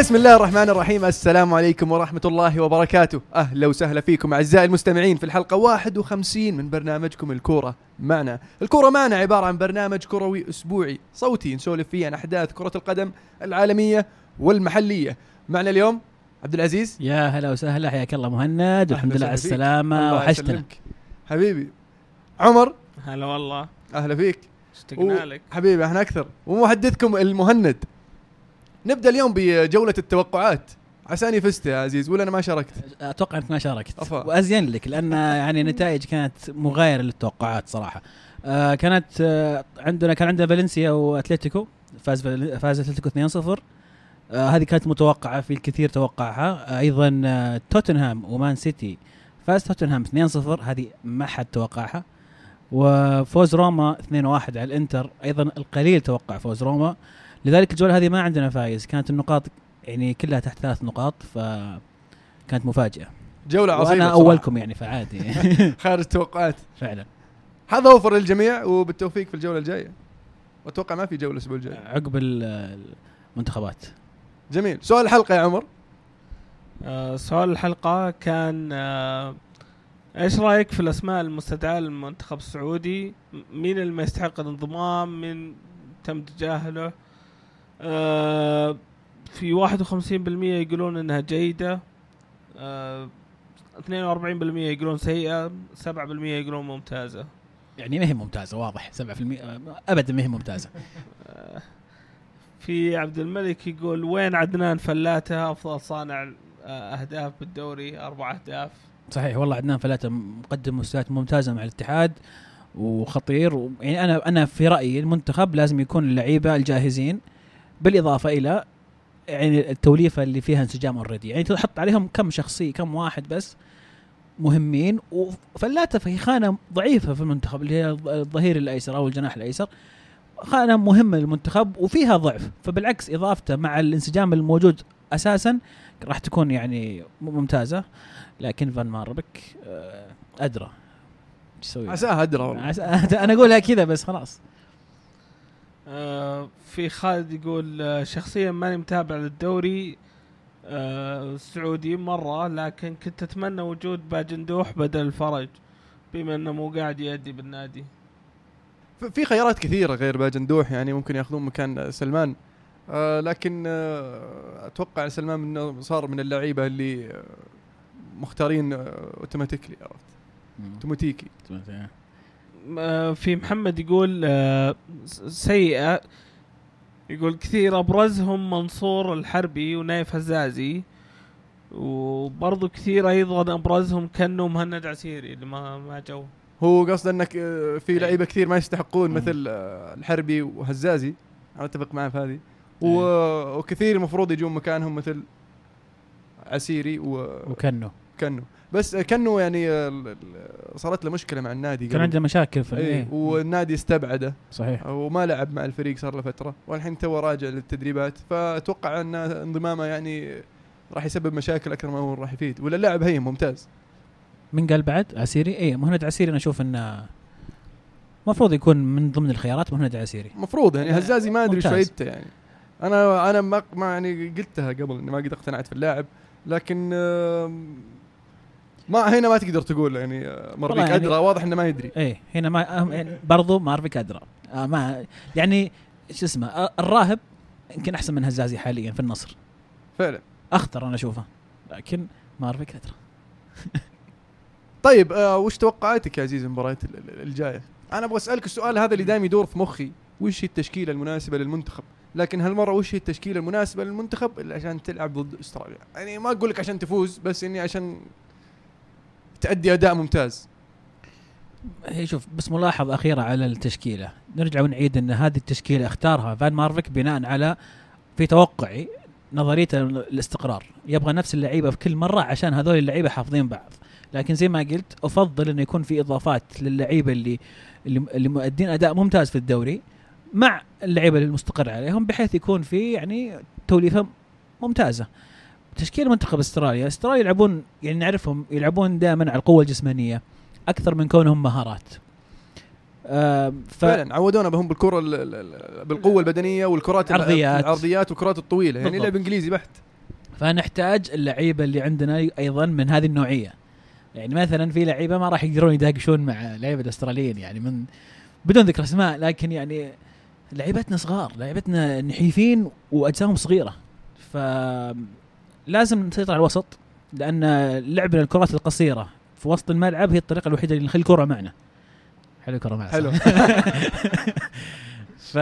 بسم الله الرحمن الرحيم. السلام عليكم ورحمة الله وبركاته. أهلا وسهلا فيكم أعزائي المستمعين في الحلقة 51 من برنامجكم الكورة معنا. الكورة معنا عبارة عن برنامج كروي أسبوعي صوتي نسولف فيه عن أحداث كرة القدم العالمية والمحلية. معنا اليوم عبد العزيز. يا هلا وسهلا حياك الله مهند. والحمد لله على. السلامة. وحشتنا. حبيبي. عمر. هلا والله. أهلا فيك. اشتقنا لك حبيبي إحنا أكثر. ومحدثكم المهند. نبدأ اليوم بجولة التوقعات. عساني فزت يا عزيز ولا أنا ما شاركت؟ أتوقع أنك ما شاركت. أفا. وأزين لك لأن يعني النتائج كانت مغايرة للتوقعات صراحة. آه كانت آه عندنا كان عندنا فالنسيا وأتلتيكو فاز فاز أتلتيكو 2-0 آه هذه كانت متوقعة في الكثير توقعها. آه أيضا آه توتنهام ومان سيتي فاز توتنهام 2-0 هذه ما حد توقعها. وفوز روما 2-1 على الإنتر. أيضا القليل توقع فوز روما. لذلك الجوله هذه ما عندنا فايز. كانت النقاط يعني كلها تحت ثلاث نقاط فكانت مفاجأة. جولة عصيبه وأنا. أولكم يعني فعادي. خارج التوقعات. فعلا. هذا أوفر للجميع وبالتوفيق في الجولة الجاية. وأتوقع ما في جولة الأسبوع الجاي. عقب ال- المنتخبات. جميل. سؤال الحلقة يا عمر. آه سؤال الحلقة كان آه إيش رأيك في الأسماء المستدعاة للمنتخب السعودي؟ مين اللي ما يستحق الانضمام؟ مين تم تجاهله؟ آه في 51% يقولون إنها جيدة آه 42% يقولون سيئة 7% يقولون ممتازة. يعني ما هي ممتازة واضح 7% ابدا ما هي ممتازة. آه في عبد الملك يقول وين عدنان فلاتة؟ أفضل صانع آه، أهداف بالدوري أربع أهداف. صحيح والله عدنان فلاتة مقدم مستويات ممتازة مع الاتحاد وخطير. يعني أنا أنا في رأيي المنتخب لازم يكون اللعيبة الجاهزين. بالإضافة إلى يعني التوليفة اللي فيها انسجام اوريدي يعني تحط عليهم كم شخصيه كم واحد بس مهمين وفلاته في خانة ضعيفة في المنتخب اللي هي الظهير الأيسر أو الجناح الأيسر. خانة مهمة للمنتخب وفيها ضعف فبالعكس إضافته مع الانسجام الموجود أساسا راح تكون يعني ممتازة. لكن فان ماربك آه، أدرى. إيش يسوي؟ عساها أدرى والله. أنا أقولها كذا بس خلاص. آه في خالد يقول آه شخصيا ماني متابع للدوري آه السعودي مرة لكن كنت أتمنى وجود باجندوح بدل الفرج بما إنه مو قاعد يأدي بالنادي. في خيارات كثيرة غير باجندوح يعني ممكن يأخذون مكان سلمان. آه لكن آه أتوقع سلمان إنه صار من اللعيبة اللي مختارين أوتوماتيكلي عرفت؟ أوتوماتيكي. في محمد يقول آه س- سيئة يقول كثير أبرزهم منصور الحربي ونايف هزازي وبرضو كثير أيضا أبرزهم كانوا مهند عسيري اللي ما ما جو هو قصد إنك آه، في إيه. لعيبة كثير ما يستحقون. مثل آه، الحربي وهزازي أنا أتفق معه في هذه إيه. و- وكثير المفروض يجون مكانهم مثل عسيري و- وكنو وكنو بس كنو يعني صارت له مشكلة مع النادي كان. عنده مشاكل في إيه. والنادي استبعده. صحيح. وما لعب مع الفريق صار له فترة. والحين تو راجع للتدريبات. فأتوقع أن انضمامه يعني راح يسبب مشاكل أكثر ما هو راح يفيد. ولا اللاعب هين ممتاز. من قال بعد؟ عسيري؟ اي مهند عسيري أنا أشوف إنه المفروض يكون من ضمن الخيارات مهند عسيري. المفروض يعني آه، هزازي ما أدري إيش. فايدته يعني. أنا أنا ما يعني قلتها قبل إني ما قد اقتنعت في اللاعب. لكن ما هنا ما تقدر تقول يعني آه، والله يعني- أدرى واضح إنه ما يدري. إيه هنا ما يعني برضو مارفيك أدرى. آه ما يعني شو اسمه آه الراهب يمكن أحسن من هزازي حاليا في النصر. فعلا. أخطر أنا أشوفه لكن مارفيك أدرى. طيب آه وش توقعاتك يا عزيز المباريات ال- ال- الجاية؟ أنا أبغى أسألك السؤال هذا اللي دائما يدور في مخي. وش هي التشكيلة المناسبة للمنتخب؟ لكن هالمرة وش هي التشكيلة المناسبة للمنتخب؟ اللي عشان تلعب ضد أستراليا؟ يعني ما أقول لك عشان تفوز بس إني عشان تأدي أداء ممتاز. هي شوف بس ملاحظة أخيرة على التشكيلة. نرجع ونعيد أن هذه التشكيلة اختارها فان مارفيك بناء على في توقعي نظريته الاستقرار يبغى نفس اللعيبة في كل مرة عشان هذول اللعيبة حافظين بعض. لكن زي ما قلت أفضل أنه يكون في إضافات للعيبة اللي اللي, مؤدين أداء ممتاز في الدوري مع اللعيبة المستقر عليهم بحيث يكون في يعني توليفة ممتازة. تشكيل منتخب استراليا استراليا يلعبون يعني نعرفهم يلعبون دائما على القوة الجسمانية أكثر من كونهم مهارات آه ف فعلا عودونا بهم بالكرة ال- ال- ال- بالقوة البدنية والكرات ال- عرضيات. العرضيات والكرات الطويلة يعني بالضبط. لعب إنجليزي بحت فنحتاج اللعيبة اللي عندنا أيضا من هذه النوعية يعني مثلا في لعيبة ما راح يقدرون يداقشون مع لعيبة الأستراليين يعني من بدون ذكر أسماء لكن يعني لعيبتنا صغار لعيبتنا نحيفين وأجسامهم صغيرة ف لازم نسيطر على الوسط لأن لعبنا الكرات القصيرة في وسط الملعب هي الطريقة الوحيدة اللي نخلي الكرة معنا. حلو الكرة معنا؟ حلو. ف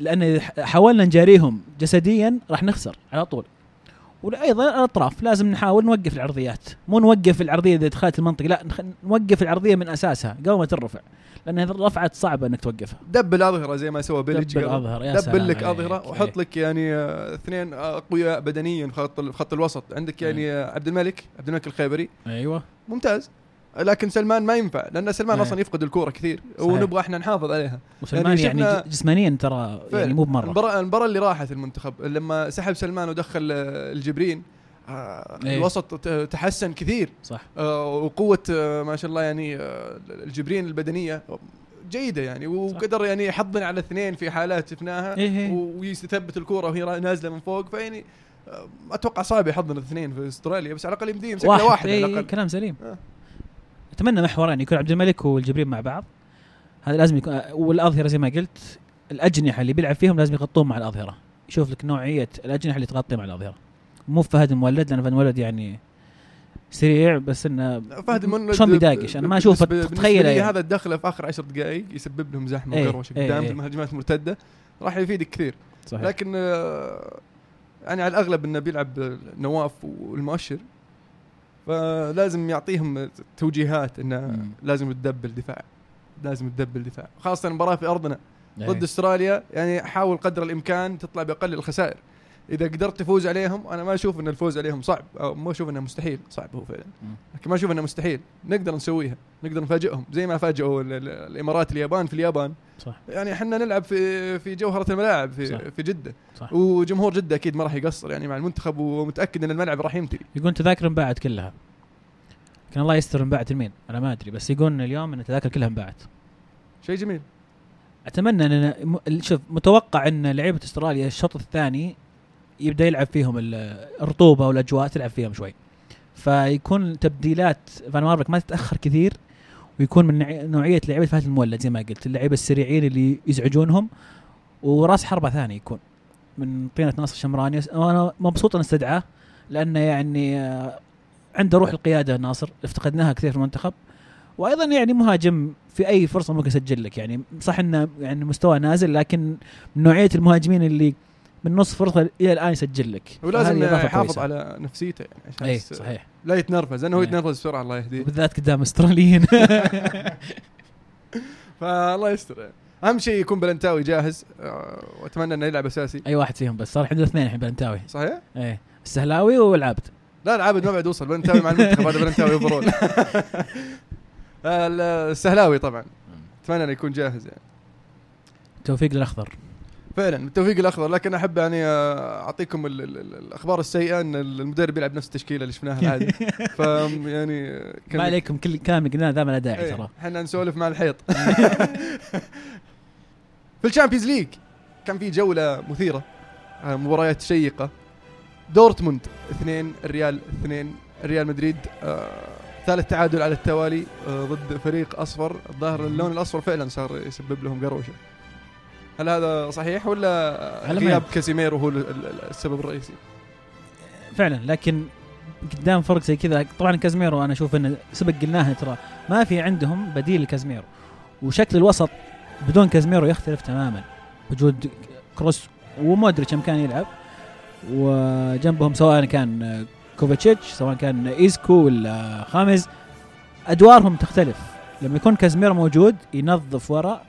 لأن إذا حاولنا نجاريهم جسديا راح نخسر على طول. وأيضا الأطراف لازم نحاول نوقف العرضيات مو نوقف العرضية إذا دخلت المنطقة لا. نوقف العرضية من أساسها قبل ما ترفع لأن هذه الرفعات صعبه إنك توقفها double أظهرة زي ما سوى بيليتش double. أظهرة يا سلام double لك. أظهرة وحط إيه. لك يعني آه، اثنين أقوياء بدنيا في خط في خط الوسط عندك يعني آه، عبد الملك عبد الملك الخيبري أيوه ممتاز لكن سلمان ما ينفع لأن سلمان إيه. أصلا يفقد الكورة كثير صحيح. ونبغى إحنا نحافظ عليها وسلمان يعني يعني, جسمانيا ترى يعني مو بمرة المباراه المباراة اللي راحت المنتخب لما سحب سلمان ودخل الجبرين آه، إيه. الوسط تحسن كثير صح آه، وقوة آه، ما شاء الله يعني آه، الجبرين البدنية جيدة يعني وقدر يعني يحضن على اثنين في حالات شفناها إيه إيه. ويثبت الكورة وهي نازلة من فوق فيعني آه، أتوقع صعب يحضن الاثنين في أستراليا بس على الأقل يمديه يمسك له واحد, واحد على إيه الاقل كلام سليم آه. أتمنى محورين يكون عبد الملك والجبرين مع بعض. هذا لازم يكون والأظهرة زي ما قلت الأجنحة اللي بيلعب فيهم لازم يغطون مع الأظهرة. يشوف لك نوعية الأجنحة اللي تغطي مع الأظهرة. مو فهد المولد لأن فهد المولد يعني سريع بس إنه فهد المولد شلون بيداقش؟ أنا ما أشوف بالنسبة- بالنسبة تخيل يعني. هذا الدخله في آخر عشر دقائق يسبب لهم زحمة إيه، وقروشه إيه، قدام إيه. في المهاجمات المرتده راح يفيدك كثير. صحيح. لكن آه، يعني على الأغلب إنه بيلعب نواف والمؤشر. فلازم يعطيهم توجيهات إنه. لازم تدبل دفاع لازم تدبل دفاع خاصة المباراة في أرضنا إيه. ضد أستراليا يعني حاول قدر الإمكان تطلع بأقل الخسائر إذا قدرت تفوز عليهم أنا ما أشوف إن الفوز عليهم صعب أو ما أشوف إنه مستحيل صعب هو فعلا. لكن ما أشوف إنه مستحيل نقدر نسويها نقدر نفاجئهم زي ما فاجئوا ال- ال- الإمارات اليابان في اليابان. صح. يعني إحنا نلعب في في جوهرة الملاعب في صح. في جدة. صح. وجمهور جدة أكيد ما راح يقصر يعني مع المنتخب ومتأكد إن الملعب راح يمتلي. يقول تذاكر انباعت كلها. لكن الله يستر انباعت لمين أنا ما أدري بس يقولون اليوم إن التذاكر كلها انباعت شيء جميل. أتمنى ان شوف متوقع إن لعيبة أستراليا الشوط الثاني يبدأ يلعب فيهم ال- الرطوبة والأجواء تلعب فيهم شوي. فيكون تبديلات فان ماربك ما تتأخر كثير ويكون من نوعي- نوعية لعيبة فهد المولد زي ما قلت. اللعيبة السريعين اللي يزعجونهم وراس حربة ثاني يكون من طينة ناصر شمراني أنا مبسوط أن استدعاه لأنه يعني آه، عنده روح القيادة ناصر افتقدناها كثير في المنتخب. وأيضا يعني مهاجم في أي فرصة ممكن يسجل لك. يعني صح إنه يعني مستوى نازل لكن من نوعية المهاجمين اللي من نص فرصة إلى الآن يسجل لك. ولازم يحافظ. على نفسيته يعني عشان اي يس- صحيح. لا يتنرفز لأنه هو إيه. يتنرفز بسرعة الله يهديه. بالذات قدام أستراليين. فالله يستر. يعني. أهم شيء يكون بلنتاوي جاهز آه، وأتمنى إنه يلعب أساسي. أي واحد فيهم بس صار عندنا اثنين الحين بلنتاوي. صحيح؟ إيه. السهلاوي والعابد. لا العابد ما بعد وصل بلنتاوي مع المنتخب هذا بلنتاوي overall ال- السهلاوي طبعا. أتمنى إنه يكون جاهز يعني. توفيق للأخضر. فعلا بالتوفيق الأخضر. لكن أحب يعني آه، أعطيكم ال ال ال الأخبار السيئة إن المدرب يلعب نفس التشكيلة اللي شفناها العاده ف يعني ما عليكم كل كلام اللي قلناه ذا ما له داعي إيه، ترى. إحنا نسولف مع الحيط. في ال Champions League كان في جولة مثيرة آه، مباريات شيقة. دورتموند اثنين الريال اثنين ريال مدريد آه ثالث تعادل على التوالي آه ضد فريق أصفر. الظاهر اللون الأصفر فعلا صار يسبب لهم قروشة. هل هذا صحيح ولا غياب يبدو. كاسيميرو هو ال- ال- السبب الرئيسي فعلا لكن قدام فرق زي كذا طبعا كازميرو أنا أشوف إنه سبق قلناها ترى ما في عندهم بديل لكازميرو وشكل الوسط بدون كازميرو يختلف تماما وجود كروس ومودريتش كان يلعب وجنبهم سواء كان كوفاتشيتش سواء كان ايسكو ولا خامز أدوارهم تختلف لما يكون كازميرو موجود ينظف ورا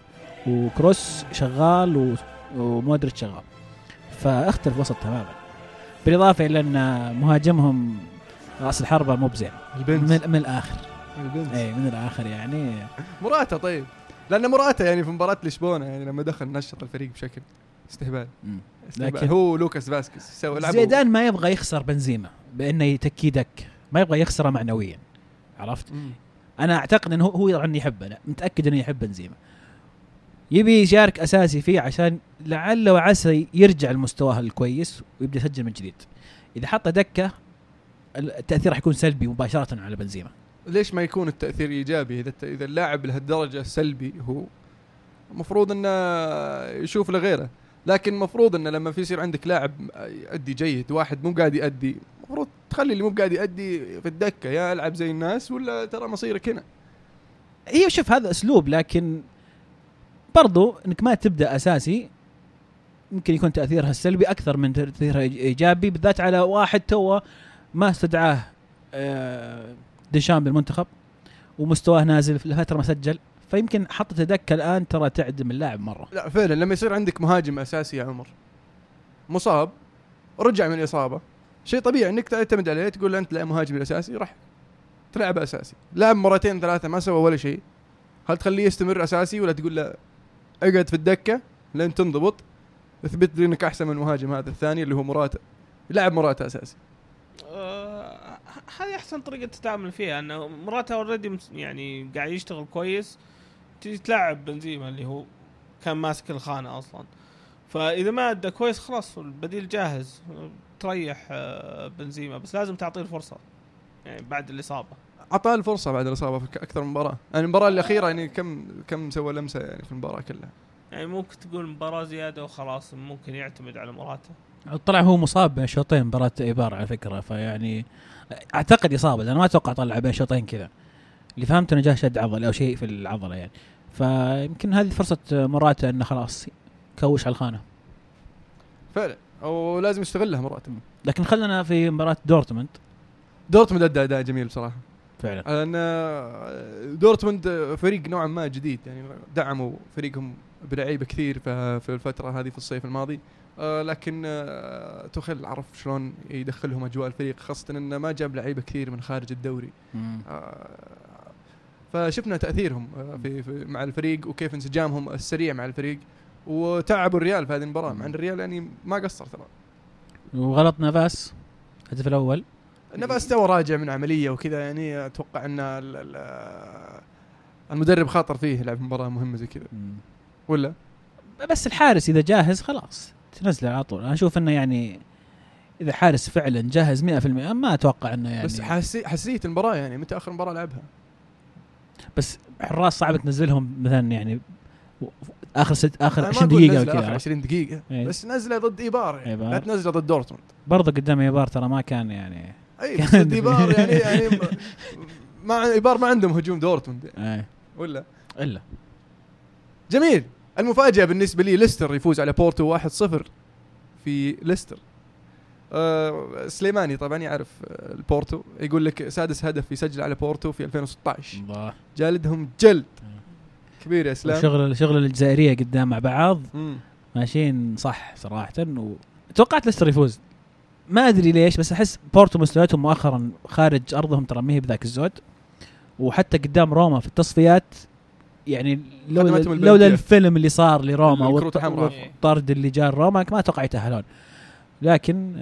وكروس شغال و- ومودريتش شغال. فأختلف الوسط تماما. بالإضافة إلى أن مهاجمهم رأس الحربة مو بزين. من, من الآخر. البنز. اي من الآخر يعني. مراتا طيب. لأن مراتا يعني في مباراة لشبونة يعني لما دخل نشط الفريق بشكل استهبال. استهبال. لكن- هو لوكاس سوى لعبوا- زيدان ما يبغى يخسر بنزيما بأنه يتكي دك ما يبغى يخسره معنويا. عرفت؟ مم. أنا أعتقد إنه هو هو طبعا يحبه. لا متأكد إنه يحب بنزيما. يبي يشارك أساسي فيه عشان لعل وعسى يرجع لمستواه الكويس ويبدأ يسجل من جديد. إذا حطه دكة التأثير راح يكون سلبي مباشرة على بنزيما. ليش ما يكون التأثير إيجابي؟ إذا إذا اللاعب لهالدرجة سلبي هو المفروض إنه يشوف لغيره. لكن المفروض إنه لما في يصير عندك لاعب يؤدي جيد واحد مو قاعد يؤدي المفروض تخلي اللي مو قاعد يؤدي في الدكة يا ألعب زي الناس ولا ترى مصيرك هنا؟ أيوه شوف هذا أسلوب لكن برضو إنك ما تبدأ أساسي يمكن يكون تأثيرها السلبي أكثر من تأثيرها إيجابي بالذات على واحد توه ما استدعاه آه، ديشام بالمنتخب ومستواه نازل لفترة ما سجل فيمكن حطته دكه الآن ترى تعدم اللاعب مرة. لا فعلا لما يصير عندك مهاجم أساسي يا عمر مصاب رجع من الإصابة شيء طبيعي إنك تعتمد عليه تقول أنت لا مهاجم الأساسي راح تلعب أساسي. لعب مرتين ثلاثة ما سوى ولا شيء هل تخليه يستمر أساسي ولا تقول له اقعد في الدكة لين تنضبط اثبت لي إنك أحسن من المهاجم هذا الثاني اللي هو مراتا. لعب مراتا أساسي. آه، هذه أحسن طريقة تتعامل فيها انه مراته اوريدي يعني قاعد يشتغل كويس. تجي تلعب بنزيما اللي هو كان ماسك الخانة أصلا. فإذا ما أدى كويس خلاص البديل جاهز. تريح آه، بنزيما بس لازم تعطيه الفرصة. يعني بعد الإصابة. أعطاه الفرصة بعد الاصابه في أكثر من مباراة. يعني المباراة الأخيرة يعني كم كم سوى لمسة يعني في المباراة كلها؟ يعني ممكن تقول مباراة زيادة وخلاص ممكن يعتمد على مراته. طلع هو مصاب بين شوطين مباراة إيبار على فكرة. فيعني أعتقد اصابه لأنه ما أتوقع طلع بين شوطين كذا. اللي فهمته إنه جاه شد عضل أو شيء في العضلة يعني. فيمكن هذه فرصة مراته إنه خلاص كوش على الخانة. فعلا. ولازم يستغلها مرات لكن خلنا في مباراة دورتموند. دورتموند أدى أداء جميل بصراحة. فعلا. ان دورتموند فريق نوعا ما جديد يعني دعموا فريقهم بلعيبة كثير في الفترة هذه في الصيف الماضي. آه، لكن آه، توخيل عرف شلون يدخلهم أجواء الفريق خاصة إنه ما جاب لعيبة كثير من خارج الدوري. آه، فشفنا تأثيرهم في, في مع الفريق وكيف انسجامهم السريع مع الفريق. وتعبوا الريال في هذه المباراة. مع إن الريال يعني ما قصر ترى. وغلط نافاس الهدف الأول. نافاس تو راجع من عملية وكذا يعني أتوقع إن المدرب خاطر فيه لعب مباراة مهمة زي كذا. ولا؟ بس الحارس إذا جاهز خلاص تنزله على طول. أنا أشوف إنه يعني إذا حارس فعلا جاهز 100% ما أتوقع إنه يعني بس حسي حسيت المباراة يعني متى آخر مباراة لعبها؟ بس حراس صعب تنزلهم مثلا يعني آخر ست آخر 20 دقيقة كذا آخر 20 دقيقة إيه. بس نزلة ضد إيبار يعني. إيبار. لا تنزله ضد دورتموند. برضه قدام إيبار ترى ما كان يعني أي بس يعني يعني ما ايبار ما عندهم هجوم دورتموند. يعني. ولا؟ إلا. جميل. المفاجأة بالنسبة لي ليستر يفوز على بورتو 1-0 في ليستر. آه سليماني طبعا يعرف آه البورتو. يقول لك سادس هدف يسجل على بورتو في 2016 الله. جالدهم جلد. كبير يا إسلام. شغل شغل الجزائرية قدام مع بعض. مم. ماشيين صح صراحة وتوقعت ليستر يفوز. ما أدري ليش بس أحس بورتو مستوياتهم مؤخرا خارج أرضهم ترى ما هي بذاك الزود. وحتى قدام روما في التصفيات يعني لولا لولا الفيلم اللي صار لروما والطرد اللي جاء روما ما أتوقع يتأهلون. لكن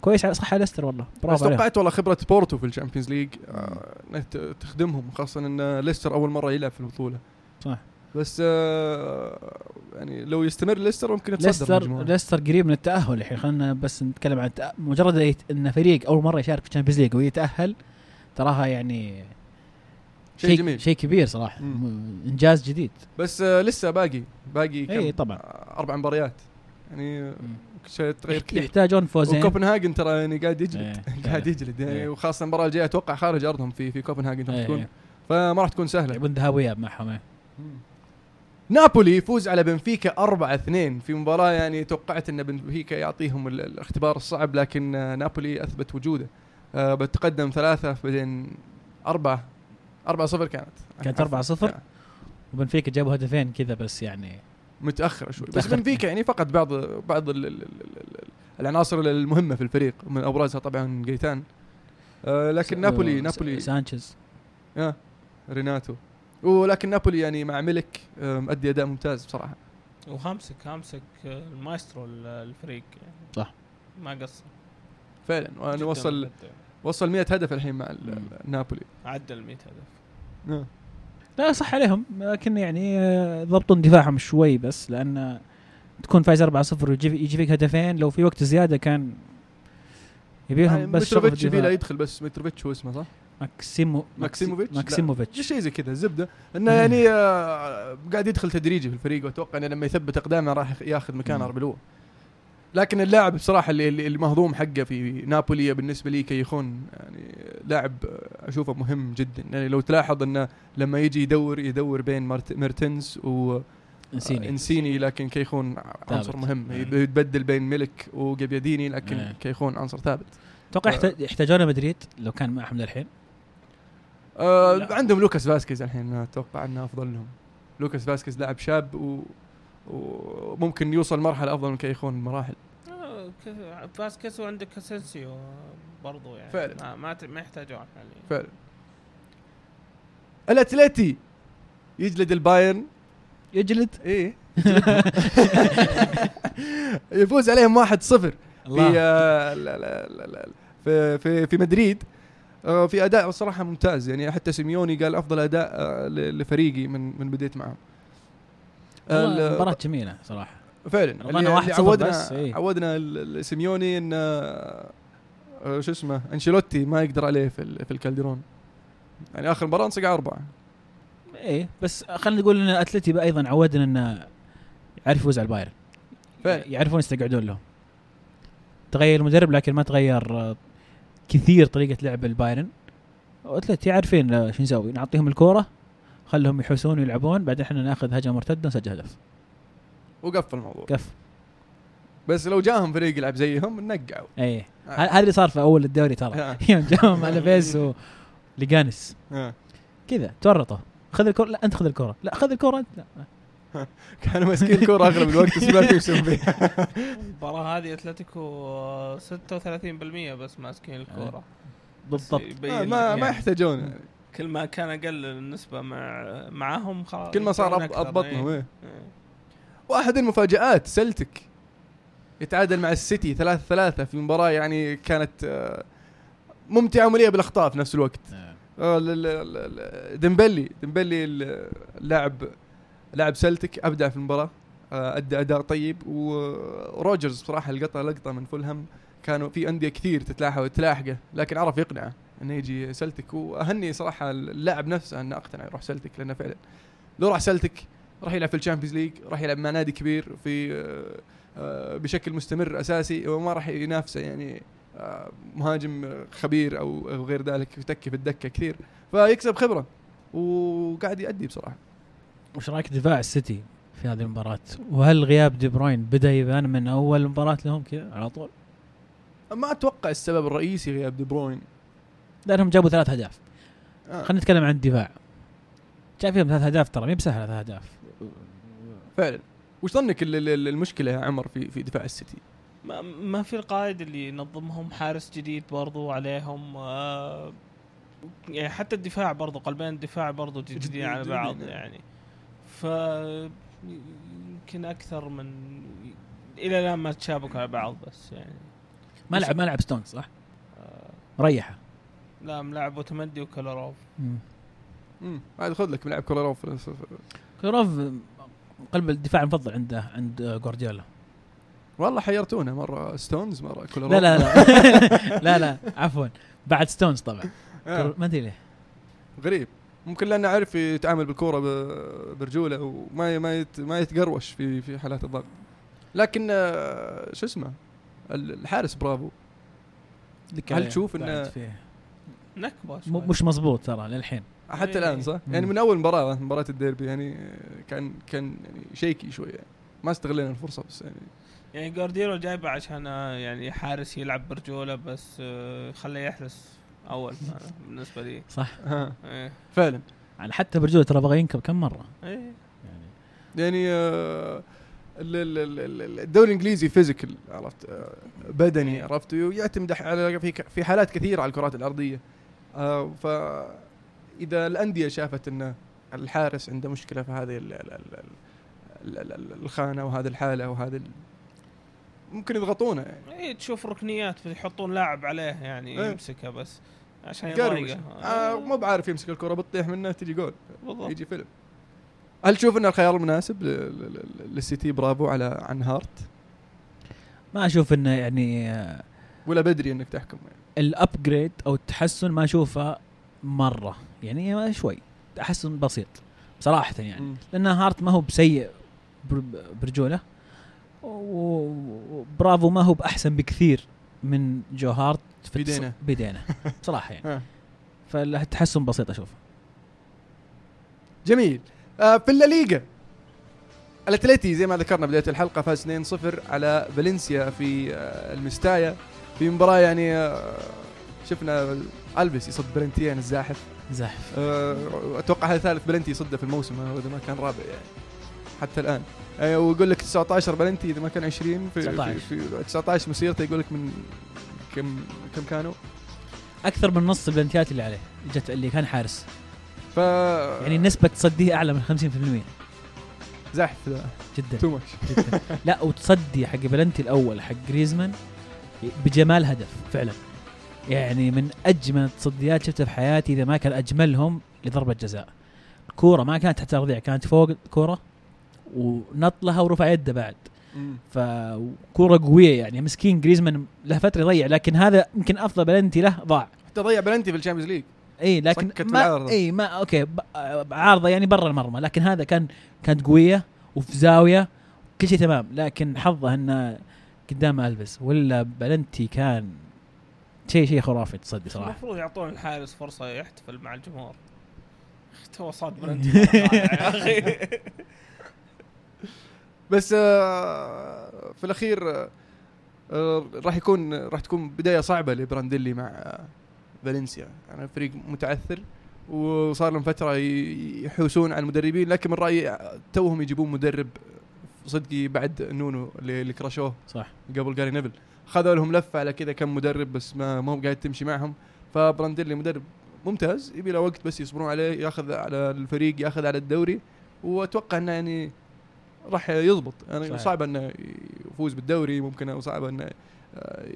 كويس صح على ليستر والله. برافو توقعت والله خبرة بورتو في ال Champions League آه تخدمهم خاصة إن ليستر أول مرة يلعب في البطولة. صح. بس آه يعني لو يستمر ليستر ممكن يتصدر ليستر ليستر قريب من التأهل الحين. خلينا بس نتكلم عن مجرد إن فريق أول مرة يشارك في ال Champions League ويتأهل تراها يعني شيء جميل. شيء كبير صراحة. مم. إنجاز جديد. بس آه لسه باقي باقي كم؟ اي طبعا أربع مباريات. يعني شيء تغير كثير. يحتاجون فوزين. وكوبنهاجن ترى يعني قاعد يجلد. إيه قاعد يجلد. يعني إيه. وخاصة المباراة الجاية أتوقع خارج أرضهم في في كوبنهاجن راح تكون. فما راح تكون سهلة. يلعبون ذهاب واياب معهم نابولي يفوز على بنفيكا 4 2 في مباراة يعني توقعت أن بنفيكا يعطيهم الاختبار الصعب لكن نابولي أثبت وجوده. أه بتقدم ثلاثة بعدين أربعة. أربعة صفر كانت. كانت أربعة صفر. وبنفيكا جابوا هدفين كذا بس يعني متأخرة شوي. بس بنفيكا يعني فقد بعض بعض ال ال ال العناصر المهمة في الفريق من أبرزها طبعا جيتان. آه لكن نابولي نابولي سانشيز. آه ريناتو. ولكن نابولي يعني مع ملك مؤدي أداء ممتاز بصراحة. وهامسك هامسك المايسترو الفريق. يعني صح. ما قصر. فعلا. وأنا وصل وصل 100 هدف الحين مع نابولي. عدى ال 100 هدف. آه. لا صح عليهم. لكن يعني آه، ضبطوا دفاعهم شوي بس لأن تكون فايز 4-0 ويجي يجي فيك هدفين لو في وقت زيادة كان يبيهم يعني بس شغل متروفيتش في يبي له. يدخل بس متروفيتش هو اسمه صح؟ ماكسيمو ماكسيموفيتش؟ ماكسيموفيتش شيء زي كذا الزبده إنه يعني آه، قاعد يدخل تدريجي في الفريق وأتوقع إنه لما يثبت أقدامه راح ياخذ مكان. أربلو اللاعب اللاعب بصراحة اللي اللي المهضوم حقه في نابولي بالنسبة لي كيخون يعني لاعب أشوفه مهم جدا يعني لو تلاحظ إنه لما يجي يدور يدور بين ميرتنز و إنسيني إنسيني لكن كيخون عنصر. مهم. يتبدل بين ملك وجابياديني لكن. كيخون عنصر ثابت أتوقع يحتاجونه مدريد لو كان معهم للحين آه لا. عندهم لوكاس فاسكيز الحين أتوقع إنه أفضل لهم. لوكاس فاسكيز لاعب شاب و وممكن يوصل مرحلة أفضل من كيخون بمراحل آه، فاسكيز وعندك اسنسيو برضو يعني فعلا. ما ما, يحتاجون يعني فعلا. الأتليتي يجلد البايرن. يجلد. إيه. يفوز عليهم 1-0 في آه، في في في مدريد. في أداء صراحة ممتاز. يعني حتى سيميوني قال أفضل أداء آه، لفريقي من من بديت ال- مباراة جميلة صراحة. فعلا. اللي, واحد عودنا بس، إيه. عودنا سيميوني إن آه، آه، شو اسمه أنشيلوتي ما يقدر عليه في ال- في الكالديرون. يعني آخر مباراة انصقع أربعة. إيه بس خلينا نقول إن أتلتي أيضا عودنا انه يعرف يفوز على البايرن. يعرفون يستقعدون له تغير المدرب لكن ما تغير آه، كثير طريقة لعب البايرن. واتلتي عارفين آه، شو نسوي نعطيهم الكورة خلهم يحوسون ويلعبون بعدين إحنا ناخذ هجمة مرتدة نسجل هدف. وقفل الموضوع. كف بس لو جاهم فريق يلعب زيهم نقعوا. إيه. ه- آه. هذا اللي صار في أول الدوري ترى. آه. يوم جاهم على فيس وليجانس آه. كذا تورطوا. خذ الكرة لا أنت خذ الكرة لا خذ الكرة أنت لا. كانوا ماسكين الكورة أغلب الوقت بس ما في يسوون فيها المباراة هذه أتلتيكو آه، 36% بس ماسكين الكورة بالضبط آه، ما ما يعني. يحتاجون يعني. كل ما كان أقل النسبة مع معاهم خلاص كل ما صار أضبط لنا إيه. إيه. واحد المفاجآت سلتيك يتعادل مع السيتي ثلاثة ثلاثة في مباراة يعني كانت آه، ممتعة ومليئة بالأخطاء في نفس الوقت آه، ل- ل- ديمبلي ديمبلي ال- اللاعب لاعب سلتك أبدع في المباراة آه، أدى أداء طيب وروجرز بصراحة لقطة لقطة من فولهام كانوا في أندية كثير تتلاحق تلاحقه لكن عرف يقنعه انه يجي سلتك. وأهني صراحة اللاعب نفسه إنه أقتنع يروح سلتك لأنه فعلا لو راح سلتك راح يلعب في الشامبيونز ليج راح يلعب مع نادي كبير في آه، آه، بشكل مستمر أساسي وما راح ينافسه يعني مهاجم خبير أو غير ذلك يتكي في الدكة كثير فيكسب خبرة وقاعد يأدي بصراحة. وش رايك دفاع السيتي في هذه المباراة؟ وهل غياب دي بروين بدأ يبان من أول مباراة لهم كذا على طول؟ ما أتوقع السبب الرئيسي غياب دي بروين لأنهم جابوا ثلاث أهداف. آه، خلينا نتكلم عن الدفاع. جاب فيهم ثلاث أهداف ترى مي بسهلة ثلاث أهداف. فعلا وش ظنك ال- ال- المشكلة يا عمر في في دفاع السيتي؟ ما, ما في القائد اللي ينظمهم حارس جديد برضو عليهم آه يعني حتى الدفاع برضو قلبين الدفاع برضو جديد- جديدين على جديدين، بعض يعني. يعني ف يمكن أكثر من إلى الآن ما تشابكوا على بعض بس يعني. ما لعب ما لعب ستونز صح؟ آه ريحة. لا ملعب اوتومندي وكلاروف امم عاد خذ لك ملعب كولاروف كروف قلب الدفاع المفضل عنده عند جوارديولا. والله حيرتونا مرة. ستونز مرة. كولاروف لا لا لا. لا لا. عفوا. بعد ستونز طبعا. آه. ما أدري ليه. غريب. ممكن لأنه عارف يتعامل بالكورة برجوله وما ما يت ما يتقروش في في حالات الضغط لكن آه، شو اسمه ال- الحارس برافو هل عليه تشوف فيه. نكبة. مش مزبوط ترى للحين حتى إيه. الآن صح؟ مم. يعني من أول مباراة مباراة الديربي يعني آه، كان كان يعني شيكي شوية يعني. ما استغلينا الفرصة بس يعني يعني جوارديولا جايبه عشان آه، يعني حارس يلعب برجوله بس خليه يحرس أول بالنسبة لي. صح. ها. إيه. فعلا. يعني حتى برجولة ترى بغى ينكب كم مرة. إيه. يعني. يعني آه، ال- ال- ال- ال- الدوري الإنجليزي فيزيكال عرفت آه، بدني عرفت يعتمد على في في حالات كثيرة على الكرات الأرضية. آه، ف إذا الأندية شافت إن الحارس عنده مشكلة في هذه ال- ال- ال- ال- ال- ال- الخانة وهذه الحالة وهذه ممكن يضغطونه. يعني إيه تشوف ركنيات يحطون لاعب عليه يعني إيه. يمسكه بس عشان يضايقه. آه. مو بعارف يمسك الكرة بتطيح منه تجي جول. بالضبط. يجي فيلم. هل تشوف إن الخيار المناسب ل- ل- ل- للسيتي؟ برافو على عن هارت ما أشوف إنه يعني آه، ولا بدري إنك تحكم يعني. ال upgrade أو التحسن ما أشوفه مرة. يعني شوي تحسن بسيط بصراحه يعني. لأن هارت ما هو بسيء بر- برجوله. وبرافو ما هو بأحسن بكثير من جو هارت في بدينا. بدينا بصراحه يعني. آه. فالتحسن بسيط أشوف جميل. آه في الليغا الأتليتي زي ما ذكرنا بداية الحلقة فاز 2-0 على فالنسيا في آه المستايا. في مباراة يعني آه شفنا ألفيس يصد بلنتيين الزاحف. زاحف. آه أتوقع هذا ثالث بلنتي يصده في الموسم هذا إذا ما كان رابع يعني. حتى الآن. آه ويقول لك 19 بلنتي إذا ما كان 20 في 19. في, في 19 مسيرته يقول لك من كم كم كانوا؟ أكثر من نص البلنتيات اللي عليه جت اللي كان حارس. ف يعني نسبة تصديه أعلى من 50% زاحف ذا جدا. too much جدا. لا وتصدي حق بلنتي الأول حق جريزمان بجمال هدف فعلا. يعني من أجمل التصديات شفتها في حياتي إذا ما كان أجملهم لضربة جزاء. الكوره ما كانت تحت الارضيه كانت فوق الكورة. ونط لها ورفع يده بعد. فكورة قوية يعني. مسكين جريزمان له فترة يضيع لكن هذا يمكن أفضل بلنتي له ضاع. حتى ضيع بلنتي في الشامبيونز ليج. إي لكن سكت ما. إي ما أوكي عارضة يعني برا المرمى لكن هذا كان كانت قوية وفي زاوية كل شيء تمام. لكن حظه إنه قدام ألفيس ولا بلنتي كان شيء شيء خرافي تصدي صراحة. المفروض يعطون الحارس فرصة يحتفل مع الجمهور. تو صاد بلنتي. يا أخي. بس آه، في الأخير آه، آه، راح يكون راح تكون بداية صعبة لبرانديلي مع فالنسيا. يعني فريق متعثر وصار لهم فترة يحوسون على المدربين لكن من رأيي توهم يجيبون مدرب صدقي بعد نونو اللي اللي كرشوه صح. قبل جاري نيفل. خذوا لهم لفة على كذا كم مدرب بس ما ما هو قاعد تمشي معهم. فبرانديلي مدرب ممتاز يبي له وقت بس يصبرون عليه ياخذ على الفريق ياخذ على الدوري. وأتوقع إنه يعني راح يضبط. يعني صحيح. صعب إنه يفوز بالدوري ممكن صعب إنه آه،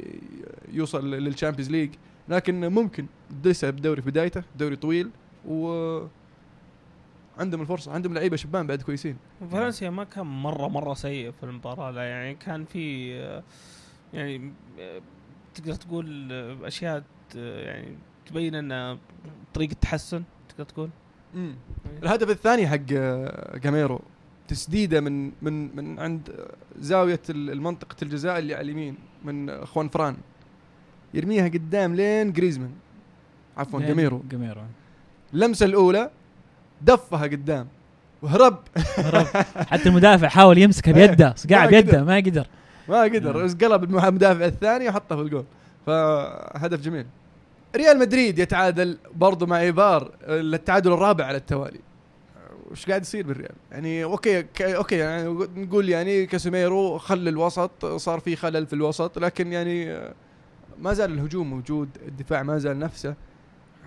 يوصل للشامبيونز ليج لكن ممكن لسه الدوري في بدايته دوري طويل و عندهم الفرصة عندهم لعيبة شبان بعد كويسين. فالنسيا ما كان مرة مرة سيء في المباراة لا يعني كان في آه، يعني آه، تقدر تقول أشياء يعني تبين انه طريقة تحسن تقدر تقول. الهدف الثاني حق جاميرو. تسديده من من من عند زاوية ال- المنطقة الجزاء اللي على اليمين من آه، خوان فران. يرميها قدام لين جريزمان. عفوا جاميرو جاميرو اللمسة الأولى دفها قدام. وهرب. هرب. حتى المدافع حاول يمسكها بيده. صقع ما بيده. ما قدر. ما قدر. نعم. بس قلب المدافع الثاني وحطه في الجول. فهدف جميل. ريال مدريد يتعادل برضو مع ايبار التعادل الرابع على التوالي. وش قاعد يصير بالريال؟ يعني أوكي أوكي يعني نقول يعني كاسيميرو خل الوسط صار في خلل في الوسط لكن يعني ما زال الهجوم موجود الدفاع ما زال نفسه.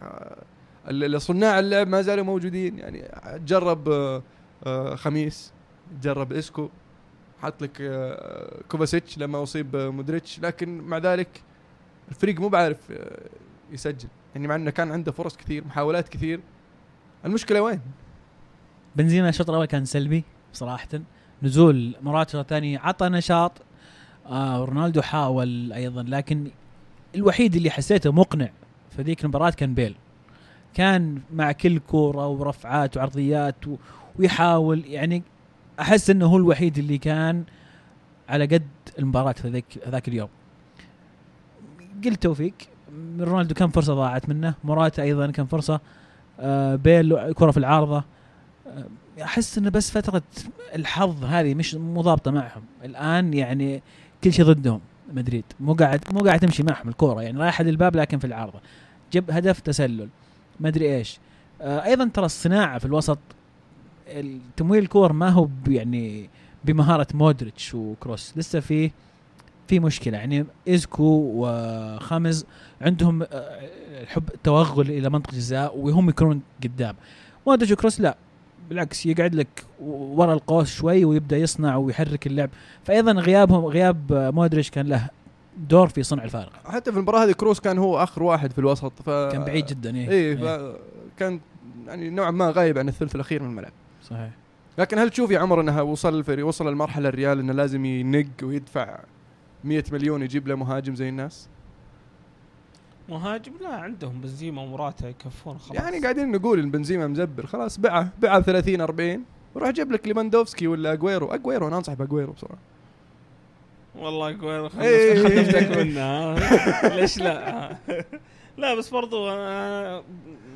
آه، صناع اللعب ما زالوا موجودين يعني جرب آه، خميس جرب إسكو حط لك آه، كوفاسيتش لما أصيب مودريتش لكن مع ذلك الفريق مو بعارف يسجل. يعني مع إنه كان عنده فرص كثير محاولات كثير. المشكلة وين؟ بنزيما الشوط الأول كان سلبي صراحة. نزول موراتا ثاني عطى نشاط. آه رونالدو حاول أيضا لكن الوحيد اللي حسيته مقنع في ذيك المباراة كان بيل. كان مع كل كورة ورفعات وعرضيات و... ويحاول يعني أحس إنه هو الوحيد اللي كان على قد المباراة في ذاك ذاك اليوم. قلت توفيق رونالدو كم فرصة ضاعت منه. موراتا أيضا كم فرصة. آه بيل كرة في العارضة. أحس انه بس فترة الحظ هذه مش مو ضابطه معهم. الآن يعني كل شيء ضدهم مدريد مو قاعد مو قاعد تمشي معهم الكورة يعني رايحة للباب لكن في العارضة. جب هدف تسلل ما أدري إيش. آه أيضا ترى الصناعة في الوسط تمويل الكور ما هو يعني بمهارة مودريتش وكروس. لسه في في مشكلة. يعني ايزكو وخامز عندهم آه، الحب التوغل إلى منطقة الجزاء وهم يكونون قدام. مودريتش وكروس لا. بالعكس يقعد لك ورا القوس شوي ويبدأ يصنع ويحرك اللعب. فايضا غيابهم غياب مودريتش كان له دور في صنع الفارق. حتى في المباراة هذه كروس كان هو آخر واحد في الوسط ف كان بعيد جدا إيه, إيه فكان يعني نوعا ما غايب عن الثلث الأخير من الملعب. صحيح. لكن هل تشوف يا عمر انها وصل الفريق وصل المرحله الريال إنه لازم ينق ويدفع 100 مليون يجيب له مهاجم زي الناس؟ مهاجم؟ لا عندهم بنزيما وموراتا يكفون خلاص. يعني قاعدين نقول إن بنزيما مزبل خلاص بيعه بيعه ب 30 40 وروح جيب لك ليفاندوفسكي ولا اجويرو اجويرو أنا أنصح باجويرو بصراحة. والله قوي إيه. خلنا نفتك منه. ليش لا؟ لا بس برضو أنا